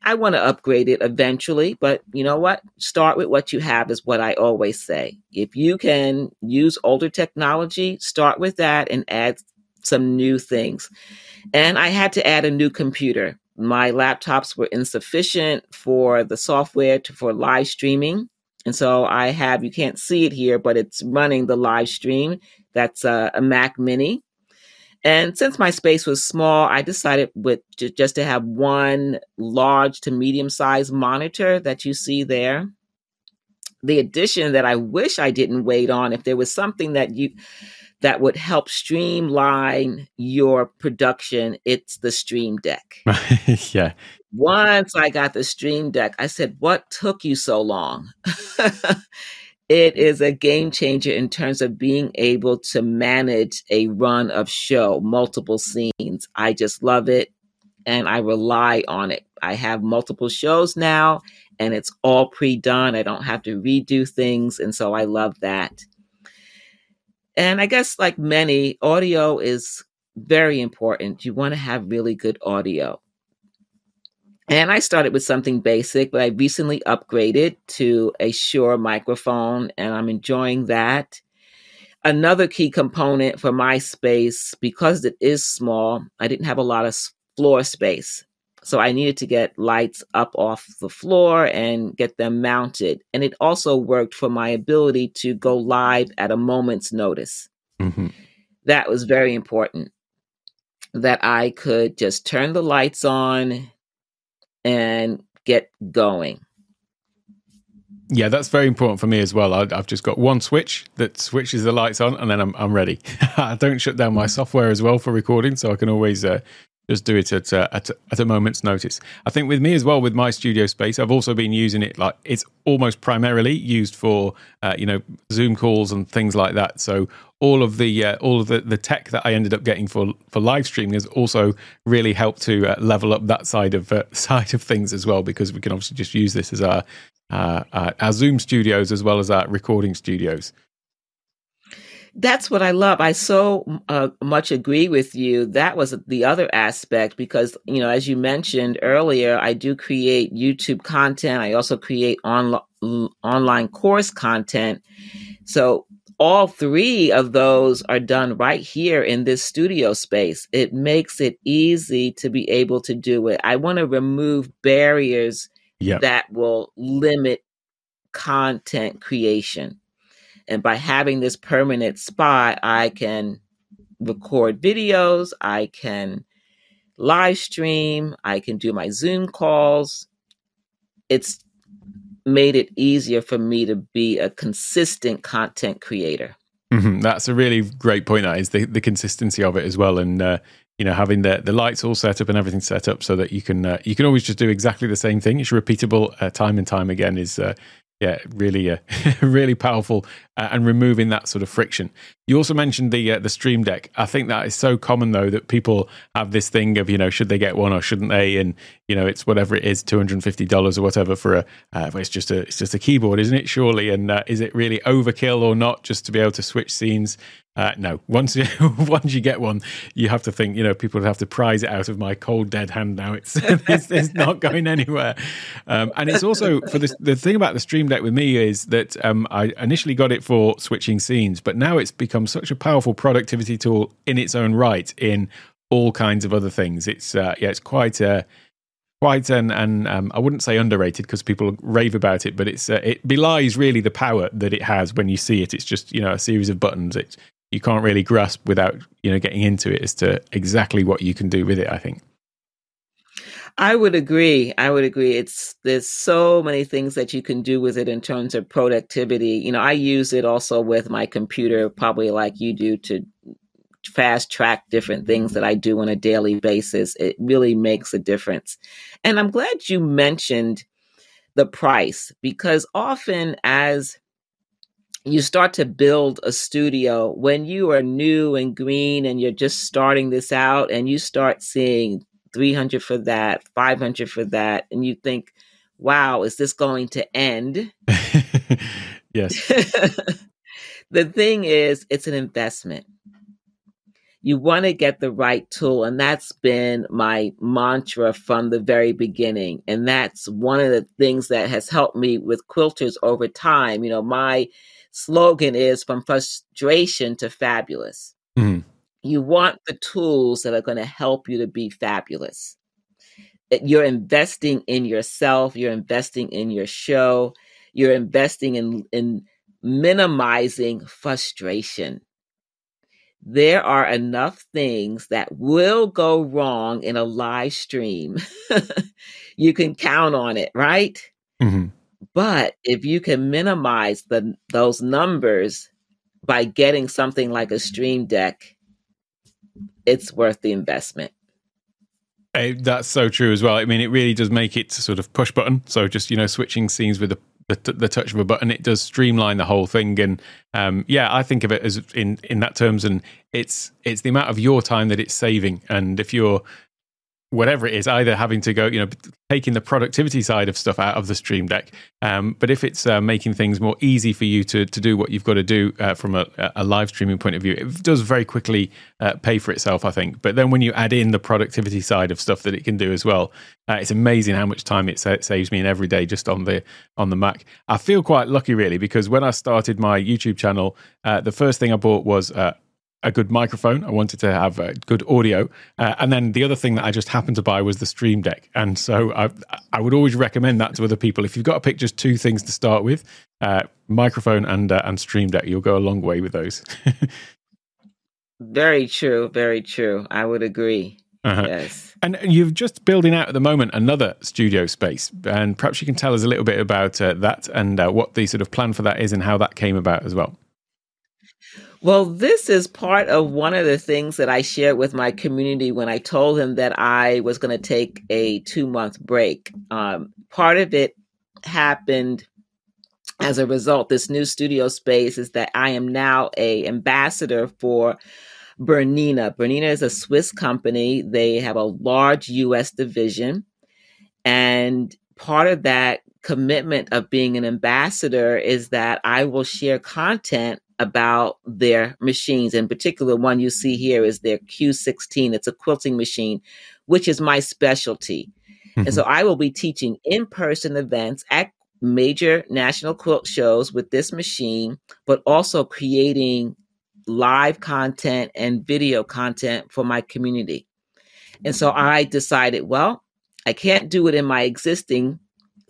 I want to upgrade it eventually, but you know what? Start with what you have is what I always say. If you can use older technology, start with that and add some new things. And I had to add a new computer my laptops were insufficient for the software to, for live streaming. And so I have, you can't see it here, but it's running the live stream. That's a, a Mac Mini. And since my space was small, I decided with just to have one large to medium sized monitor that you see there. The addition that I wish I didn't wait on, if there was something that you that would help streamline your production, it's the Stream Deck. yeah. Once I got the Stream Deck, I said, What took you so long? it is a game changer in terms of being able to manage a run of show, multiple scenes. I just love it and I rely on it. I have multiple shows now and it's all pre done. I don't have to redo things. And so I love that. And I guess, like many, audio is very important. You want to have really good audio. And I started with something basic, but I recently upgraded to a Shure microphone, and I'm enjoying that. Another key component for my space, because it is small, I didn't have a lot of floor space. So I needed to get lights up off the floor and get them mounted. And it also worked for my ability to go live at a moment's notice. Mm-hmm. That was very important that I could just turn the lights on and get going. Yeah, that's very important for me as well. I, have just got one switch that switches the lights on, and then I'm I'm ready. I don't shut down my software as well for recording, so I can always uh, just do it at, uh, at at a moment's notice. I think with me as well with my studio space, I've also been using it like it's almost primarily used for uh, you know Zoom calls and things like that. So all of the uh, all of the, the tech that I ended up getting for for live streaming has also really helped to uh, level up that side of uh, side of things as well because we can obviously just use this as our uh, our Zoom studios as well as our recording studios that's what I love. I so uh, much agree with you. That was the other aspect because, you know, as you mentioned earlier, I do create YouTube content. I also create on- online course content. So all three of those are done right here in this studio space. It makes it easy to be able to do it. I want to remove barriers yep. that will limit content creation. And by having this permanent spot, I can record videos, I can live stream, I can do my Zoom calls. It's made it easier for me to be a consistent content creator. Mm-hmm. That's a really great point. That is the, the consistency of it as well, and uh, you know having the the lights all set up and everything set up so that you can uh, you can always just do exactly the same thing. It's repeatable uh, time and time again. Is uh, yeah, really, uh, really powerful, uh, and removing that sort of friction. You also mentioned the uh, the Stream Deck. I think that is so common though that people have this thing of you know should they get one or shouldn't they, and you know it's whatever it is, two hundred and fifty dollars or whatever for a. Uh, it's just a it's just a keyboard, isn't it? Surely, and uh, is it really overkill or not? Just to be able to switch scenes uh, no, once you, once you get one, you have to think. You know, people have to prize it out of my cold dead hand. Now it's it's, it's not going anywhere. Um, and it's also for the the thing about the Stream Deck with me is that um, I initially got it for switching scenes, but now it's become such a powerful productivity tool in its own right in all kinds of other things. It's uh, yeah, it's quite a uh, quite an, and um, I wouldn't say underrated because people rave about it, but it's uh, it belies really the power that it has when you see it. It's just you know a series of buttons. It's you can't really grasp without you know getting into it as to exactly what you can do with it. I think. I would agree. I would agree. It's there's so many things that you can do with it in terms of productivity. You know, I use it also with my computer, probably like you do, to fast track different things that I do on a daily basis. It really makes a difference. And I'm glad you mentioned the price because often as you start to build a studio when you are new and green and you're just starting this out and you start seeing 300 for that 500 for that and you think wow is this going to end yes the thing is it's an investment you want to get the right tool and that's been my mantra from the very beginning and that's one of the things that has helped me with quilters over time you know my slogan is from frustration to fabulous. Mm-hmm. You want the tools that are going to help you to be fabulous. You're investing in yourself, you're investing in your show, you're investing in, in minimizing frustration. There are enough things that will go wrong in a live stream. you can count on it, right? Mm-hmm. But if you can minimize the those numbers by getting something like a Stream Deck, it's worth the investment. That's so true as well. I mean, it really does make it sort of push button. So just you know, switching scenes with the the, the touch of a button, it does streamline the whole thing. And um, yeah, I think of it as in in that terms, and it's it's the amount of your time that it's saving. And if you're whatever it is, either having to go, you know, taking the productivity side of stuff out of the Stream Deck. Um, but if it's uh, making things more easy for you to to do what you've got to do uh, from a, a, live streaming point of view, it does very quickly uh, pay for itself, I think. But then when you add in the productivity side of stuff that it can do as well, uh, it's amazing how much time it sa- saves me in every day just on the on the Mac. I feel quite lucky, really, because when I started my YouTube channel, uh, the first thing I bought was uh, a good microphone. I wanted to have a good audio, uh, and then the other thing that I just happened to buy was the Stream Deck. And so I, I would always recommend that to other people. If you've got to pick just two things to start with, uh, microphone and uh, and Stream Deck, you'll go a long way with those. very true. Very true. I would agree. Uh-huh. Yes. And you're just building out at the moment another studio space, and perhaps you can tell us a little bit about uh, that and uh, what the sort of plan for that is and how that came about as well. Well, this is part of one of the things that I shared with my community when I told them that I was going to take a two month break. Um, part of it happened as a result. This new studio space is that I am now a ambassador for Bernina. Bernina is a Swiss company. They have a large U.S. division, and part of that commitment of being an ambassador is that I will share content about their machines. In particular, one you see here is their Q16. It's a quilting machine, which is my specialty. Mm-hmm. And so mm-hmm. I will be teaching in person events at major national quilt shows with this machine, but also creating live content and video content for my community. And so I decided, well, I can't do it in my existing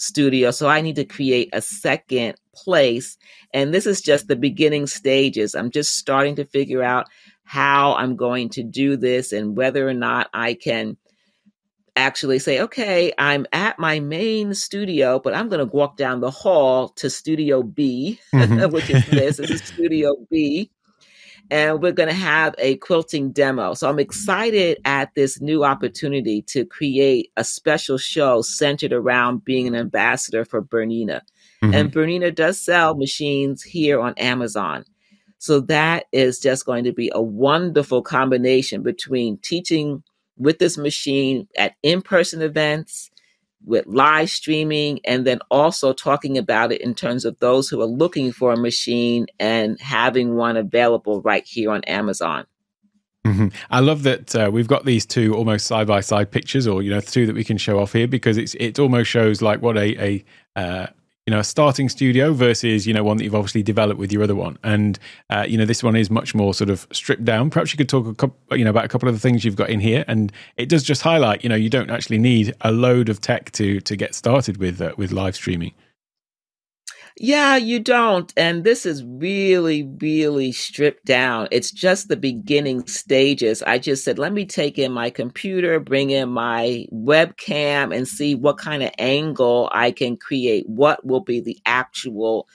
studio, so I need to create a second place. And this is just the beginning stages. I'm just starting to figure out how I'm going to do this and whether or not I can actually say, okay, I'm at my main studio, but I'm going to walk down the hall to Studio B, mm-hmm. which is this. this is Studio B. And we're going to have a quilting demo. So I'm excited at this new opportunity to create a special show centered around being an ambassador for Bernina. Mm-hmm. And Bernina does sell machines here on Amazon. So that is just going to be a wonderful combination between teaching with this machine at in person events, with live streaming, and then also talking about it in terms of those who are looking for a machine and having one available right here on Amazon. Mm-hmm. I love that uh, we've got these two almost side by side pictures, or you know, two that we can show off here because it's it almost shows like what a a uh, you know a starting studio versus you know one that you've obviously developed with your other one. And uh, you know this one is much more sort of stripped down. Perhaps you could talk a couple, you know about a couple of the things you've got in here. And it does just highlight you know you don't actually need a load of tech to to get started with uh, with live streaming yeah, you don't. And this is really, really stripped down. It's just the beginning stages. I just said, let me take in my computer, bring in my webcam, and see what kind of angle I can create. What will be the actual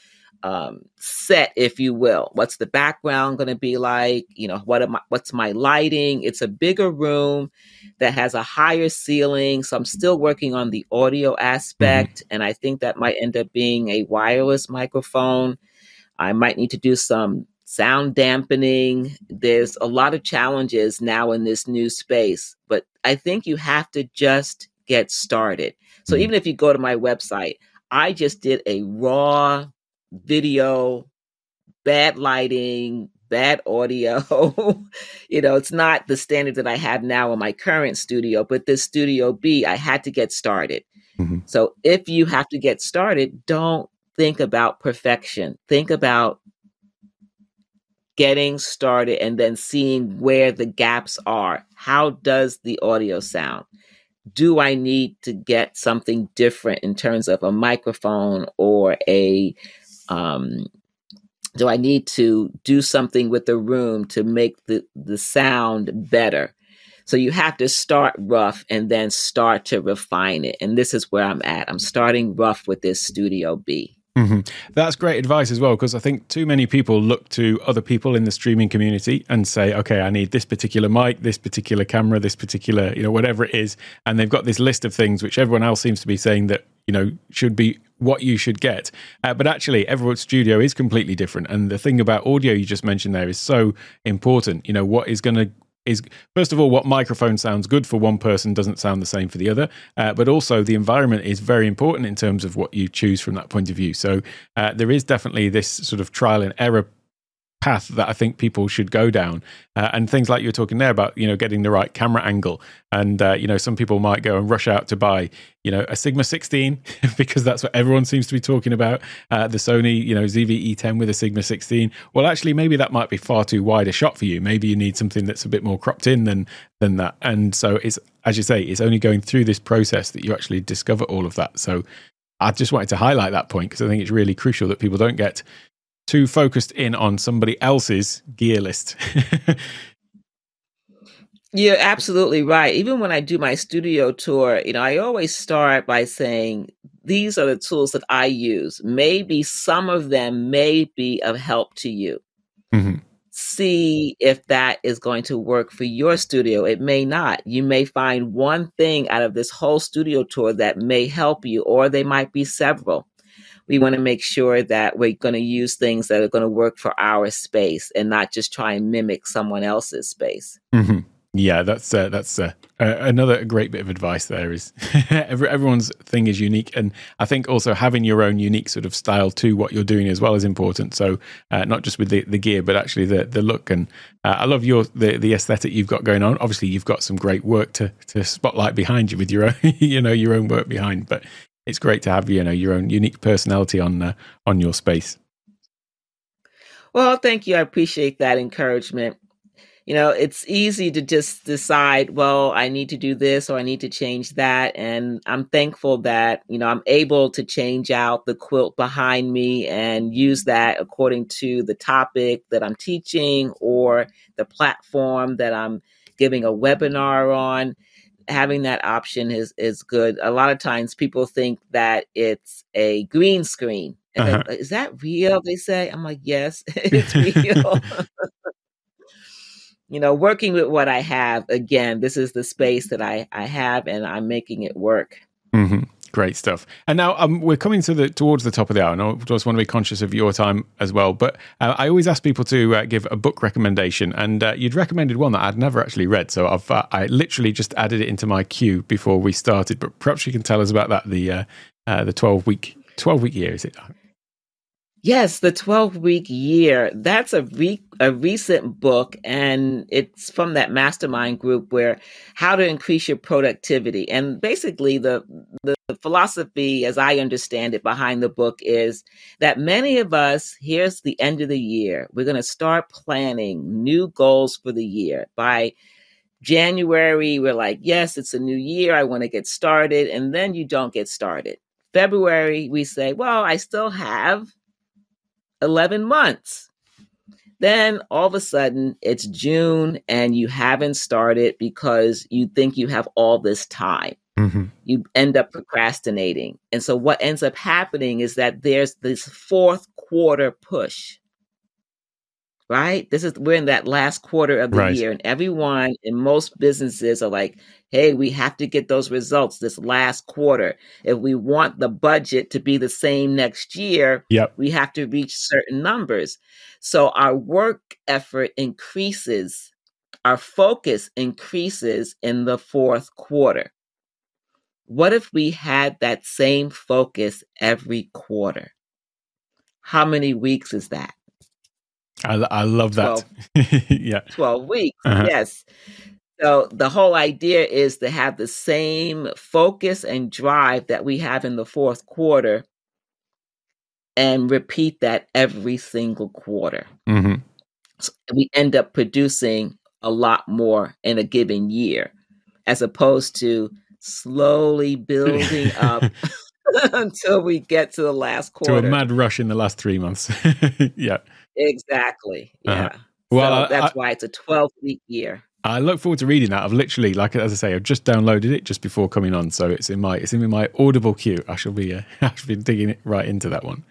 um, set, if you will. What's the background going to be like? You know, what am I, what's my lighting? It's a bigger room that has a higher ceiling. So I'm still working on the audio mm-hmm. aspect, mm-hmm. and I think that might end up being a wireless microphone. I might need to do some sound dampening. There's a lot of challenges now in this new space, but I think you have to just get started. So mm-hmm. even if you go to my website, I just did a raw video, bad lighting, bad audio. you know, it's not the standard that I have now in my current studio, but this Studio B, I had to get started. Mm-hmm. So if you have to get started, don't think about perfection. Think about getting started and then seeing where the gaps are. How does the audio sound? Do I need to get something different in terms of a microphone or a um, do I need to do something with the room to make the, the sound better? So you have to start rough and then start to refine it. And this is where I'm at. I'm starting rough with this Studio B. Mm-hmm. That's great advice as well, because I think too many people look to other people in the streaming community and say, okay, I need this particular mic, this particular camera, this particular, you know, whatever it is. And they've got this list of things which everyone else seems to be saying that, you know, should be what you should get. Uh, but actually, every studio is completely different. And the thing about audio you just mentioned there is so important. You know, what is going to is first of all what microphone sounds good for one person doesn't sound the same for the other uh, but also the environment is very important in terms of what you choose from that point of view so uh, there is definitely this sort of trial and error path that I think people should go down. Uh, and things like you were talking there about, you know, getting the right camera angle. And, uh, you know, some people might go and rush out to buy, you know, a Sigma 16 because that's what everyone seems to be talking about. Uh, the Sony, you know, ZV-E10 with a Sigma 16. Well, actually, maybe that might be far too wide a shot for you. Maybe you need something that's a bit more cropped in than than that. And so it's, as you say, it's only going through this process that you actually discover all of that. So I just wanted to highlight that point because I think it's really crucial that people don't get too focused in on somebody else's gear list. You're absolutely right. Even when I do my studio tour, you know, I always start by saying, these are the tools that I use. Maybe some of them may be of help to you. Mm-hmm. See if that is going to work for your studio. It may not. You may find one thing out of this whole studio tour that may help you, or they might be several we want to make sure that we're going to use things that are going to work for our space and not just try and mimic someone else's space. Mm-hmm. Yeah, that's uh, that's uh, uh, another great bit of advice. There is everyone's thing is unique, and I think also having your own unique sort of style to what you're doing as well is important. So uh, not just with the, the gear, but actually the the look. And uh, I love your the the aesthetic you've got going on. Obviously, you've got some great work to to spotlight behind you with your own you know your own work behind. But it's great to have you know your own unique personality on uh, on your space. Well, thank you. I appreciate that encouragement you know, it's easy to just decide, well, I need to do this or I need to change that. And I'm thankful that, you know, I'm able to change out the quilt behind me and use that according to the topic that I'm teaching or the platform that I'm giving a webinar on. Having that option is is good. A lot of times people think that it's a green screen. Uh-huh. Is that real? They say. I'm like, yes, it's real you know, working with what I have, again, this is the space that I, I have and I'm making it work. Mm-hmm. Great stuff. And now um, we're coming to the towards the top of the hour, and I just want to be conscious of your time as well. But uh, I always ask people to uh, give a book recommendation, and uh, you'd recommended one that I'd never actually read, so I've uh, I literally just added it into my queue before we started. But perhaps you can tell us about that the uh, uh, the twelve week twelve week year is it? Yes, the 12 week year. That's a re- a recent book and it's from that mastermind group where how to increase your productivity. And basically the the philosophy as I understand it behind the book is that many of us here's the end of the year. We're going to start planning new goals for the year. By January, we're like, yes, it's a new year. I want to get started. And then you don't get started. February, we say, well, I still have 11 months. Then all of a sudden it's June and you haven't started because you think you have all this time. Mm-hmm. You end up procrastinating. And so what ends up happening is that there's this fourth quarter push right? This is we're in that last quarter of the right. year, and everyone in most businesses are like, "Hey, we have to get those results this last quarter. If we want the budget to be the same next year, yep. we have to reach certain numbers." So our work effort increases, our focus increases in the fourth quarter. What if we had that same focus every quarter? How many weeks is that? I, I love that. 12, yeah. 12 weeks. Uh-huh. Yes. So the whole idea is to have the same focus and drive that we have in the fourth quarter and repeat that every single quarter. Mm-hmm. So we end up producing a lot more in a given year as opposed to slowly building up until we get to the last quarter. To a mad rush in the last three months. yeah. Exactly. Uh-huh. Yeah. Uh-huh. Well, so that's I, why it's a 12 week year. I look forward to reading that. I've literally, like as I say, I've just downloaded it just before coming on, so it's in my it's in my Audible queue. I shall be uh, I shall be digging it right into that one.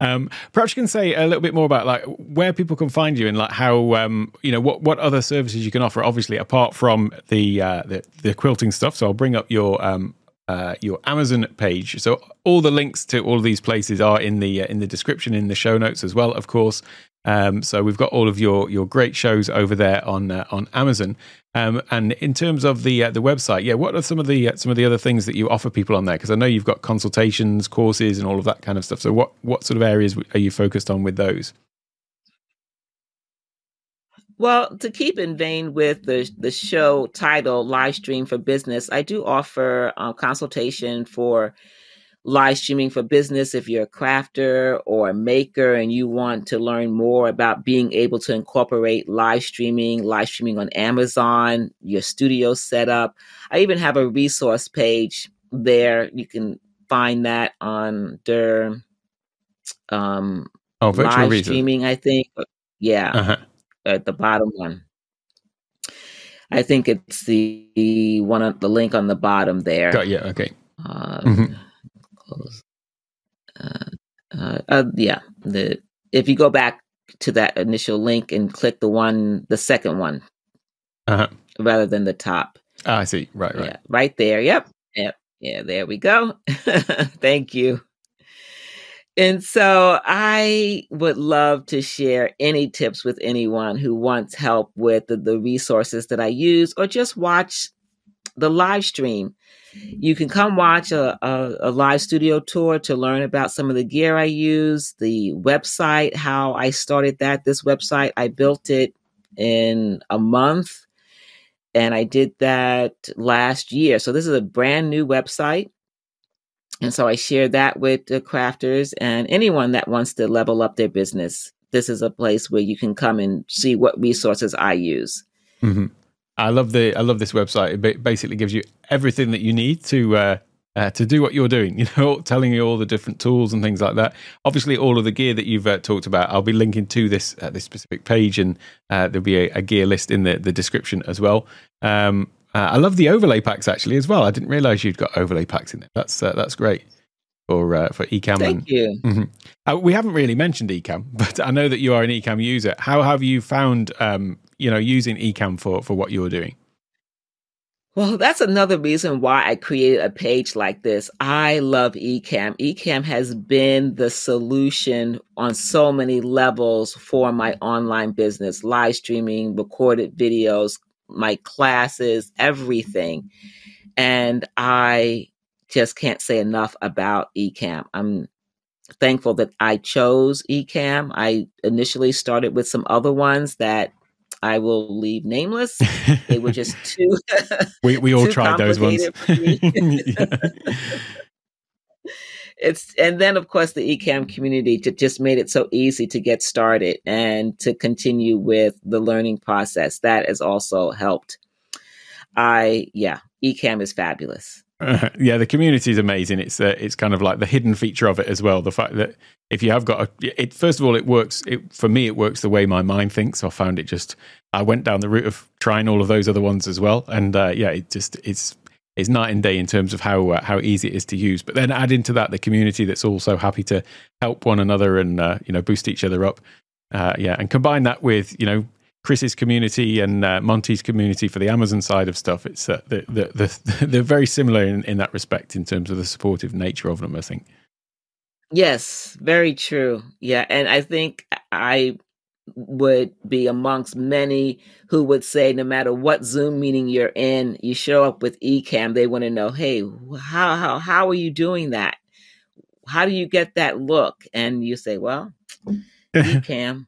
Um, perhaps you can say a little bit more about like where people can find you and like how um, you know what what other services you can offer. Obviously, apart from the uh, the, the quilting stuff. So I'll bring up your um, uh, your Amazon page. So all the links to all these places are in the uh, in the description in the show notes as well, of course. Um, so we've got all of your your great shows over there on uh, on Amazon. Um, and in terms of the uh, the website, yeah, what are some of the uh, some of the other things that you offer people on there? Because I know you've got consultations, courses, and all of that kind of stuff. So what what sort of areas are you focused on with those? Well, to keep in vein with the the show title "Live Stream for Business," I do offer um, consultation for live streaming for business. If you're a crafter or a maker and you want to learn more about being able to incorporate live streaming, live streaming on Amazon, your studio setup, I even have a resource page there. You can find that on the um, oh, virtual live streaming. I think, yeah. Uh-huh at the bottom one. I think it's the one on the link on the bottom there. Got yeah, okay. Uh, mm-hmm. Close. Uh, uh, uh, yeah, the if you go back to that initial link and click the one, the second one, uh-huh. rather than the top. Ah, I see. Right, right, yeah, right there. Yep, yep, yeah. There we go. Thank you. And so I would love to share any tips with anyone who wants help with the, the, resources that I use or just watch the live stream. You can come watch a, a, a, live studio tour to learn about some of the gear I use, the website, how I started that. This website, I built it in a month and I did that last year. So this is a brand new website And so I share that with the crafters and anyone that wants to level up their business. This is a place where you can come and see what resources I use. Mm-hmm. I love the I love this website. It basically gives you everything that you need to uh, uh, to do what you're doing. You know, telling you all the different tools and things like that. Obviously, all of the gear that you've uh, talked about, I'll be linking to this uh, this specific page, and uh, there'll be a, a, gear list in the the description as well. Um, uh, I love the overlay packs actually as well. I didn't realize you'd got overlay packs in there. That's uh, that's great for uh, for Ecamm. Thank and, you. Mm-hmm. Uh, we haven't really mentioned Ecamm, but I know that you are an Ecamm user. How have you found um, you know using Ecamm for for what you're doing? Well, that's another reason why I created a page like this. I love Ecamm. Ecamm has been the solution on so many levels for my online business, live streaming, recorded videos, my classes, everything. And I just can't say enough about Ecamm. I'm thankful that I chose Ecamm. I initially started with some other ones that I will leave nameless. They were just too. we we all tried those ones. it's and then of course the Ecamm community just made it so easy to get started and to continue with the learning process. That has also helped. I yeah, Ecamm is fabulous. Uh, yeah, the community is amazing. It's uh, it's kind of like the hidden feature of it as well. The fact that if you have got a, it first of all, it works. It, for me, it works the way my mind thinks. I found it just. I went down the route of trying all of those other ones as well, and uh, yeah, it just it's it's night and day in terms of how uh, how easy it is to use. But then add into that the community that's also happy to help one another and uh, you know boost each other up. Uh, yeah, and combine that with you know Chris's community and uh, Monty's community for the Amazon side of stuff, it's uh, the, the, the, they're very similar in, in that respect in terms of the supportive nature of them. I think. Yes, very true. Yeah, and I think I would be amongst many who would say no matter what zoom meeting you're in you show up with Ecamm, they want to know hey how how how are you doing that how do you get that look and you say well ecamm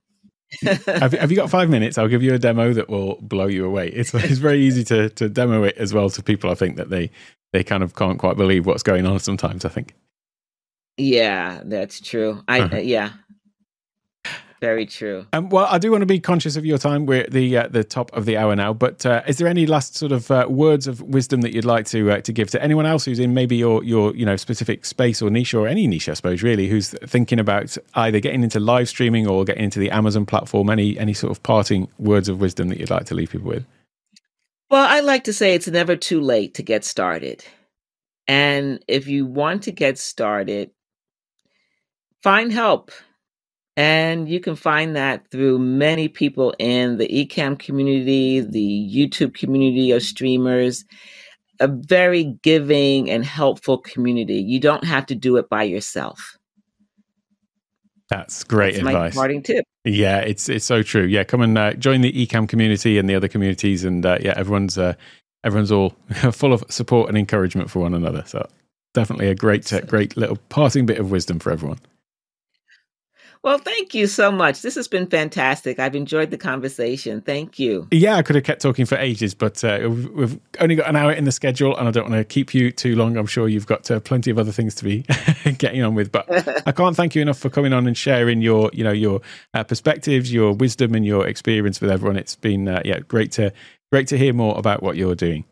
have, have, you got five minutes? I'll give you a demo that will blow you away. It's it's very easy to to demo it as well to people. I think that they they kind of can't quite believe what's going on sometimes. I think. Yeah, that's true. I uh-huh. yeah, very true. Um, well, I do want to be conscious of your time. We're at the uh, the top of the hour now, but uh, is there any last sort of uh, words of wisdom that you'd like to uh, to give to anyone else who's in maybe your your you know specific space or niche or any niche, I suppose, really, who's thinking about either getting into live streaming or getting into the Amazon platform? Any any sort of parting words of wisdom that you'd like to leave people with? Well, I like to say it's never too late to get started, and if you want to get started, find help and you can find that through many people in the Ecamm community, the YouTube community of streamers, a very giving and helpful community. You don't have to do it by yourself. That's great That's advice. My parting tip. Yeah, it's it's so true. Yeah, come and uh, join the Ecamm community and the other communities, and uh, yeah, everyone's uh, everyone's all full of support and encouragement for one another. So definitely a great uh, great little parting bit of wisdom for everyone. Well, thank you so much. This has been fantastic. I've enjoyed the conversation. Thank you. Yeah, I could have kept talking for ages, but uh, we've only got an hour in the schedule, and I don't want to keep you too long. I'm sure you've got uh, plenty of other things to be getting on with. But I can't thank you enough for coming on and sharing your, you know, your uh, perspectives, your wisdom, and your experience with everyone. It's been, uh, yeah, great to great to hear more about what you're doing.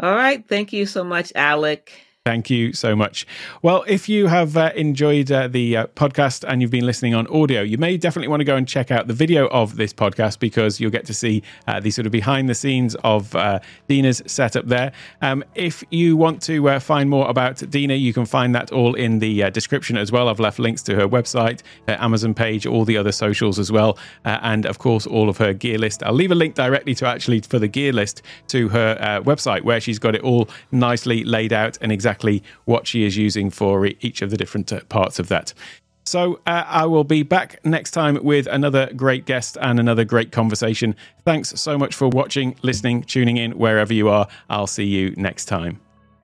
All right, thank you so much, Alec. Thank you so much. Well, if you have uh, enjoyed uh, the uh, podcast and you've been listening on audio, you may definitely want to go and check out the video of this podcast because you'll get to see uh, the sort of behind the scenes of uh, Dena's setup there. Um, if you want to uh, find more about Dina, you can find that all in the description as well. I've left links to her website, her Amazon page, all the other socials as well, and of course, all of her gear list. I'll leave a link directly to actually for the gear list to her website where she's got it all nicely laid out and exactly exactly what she is using for each of the different uh, parts of that. So uh, I will be back next time with another great guest and another great conversation. Thanks so much for watching, listening, tuning in, wherever you are. I'll see you next time.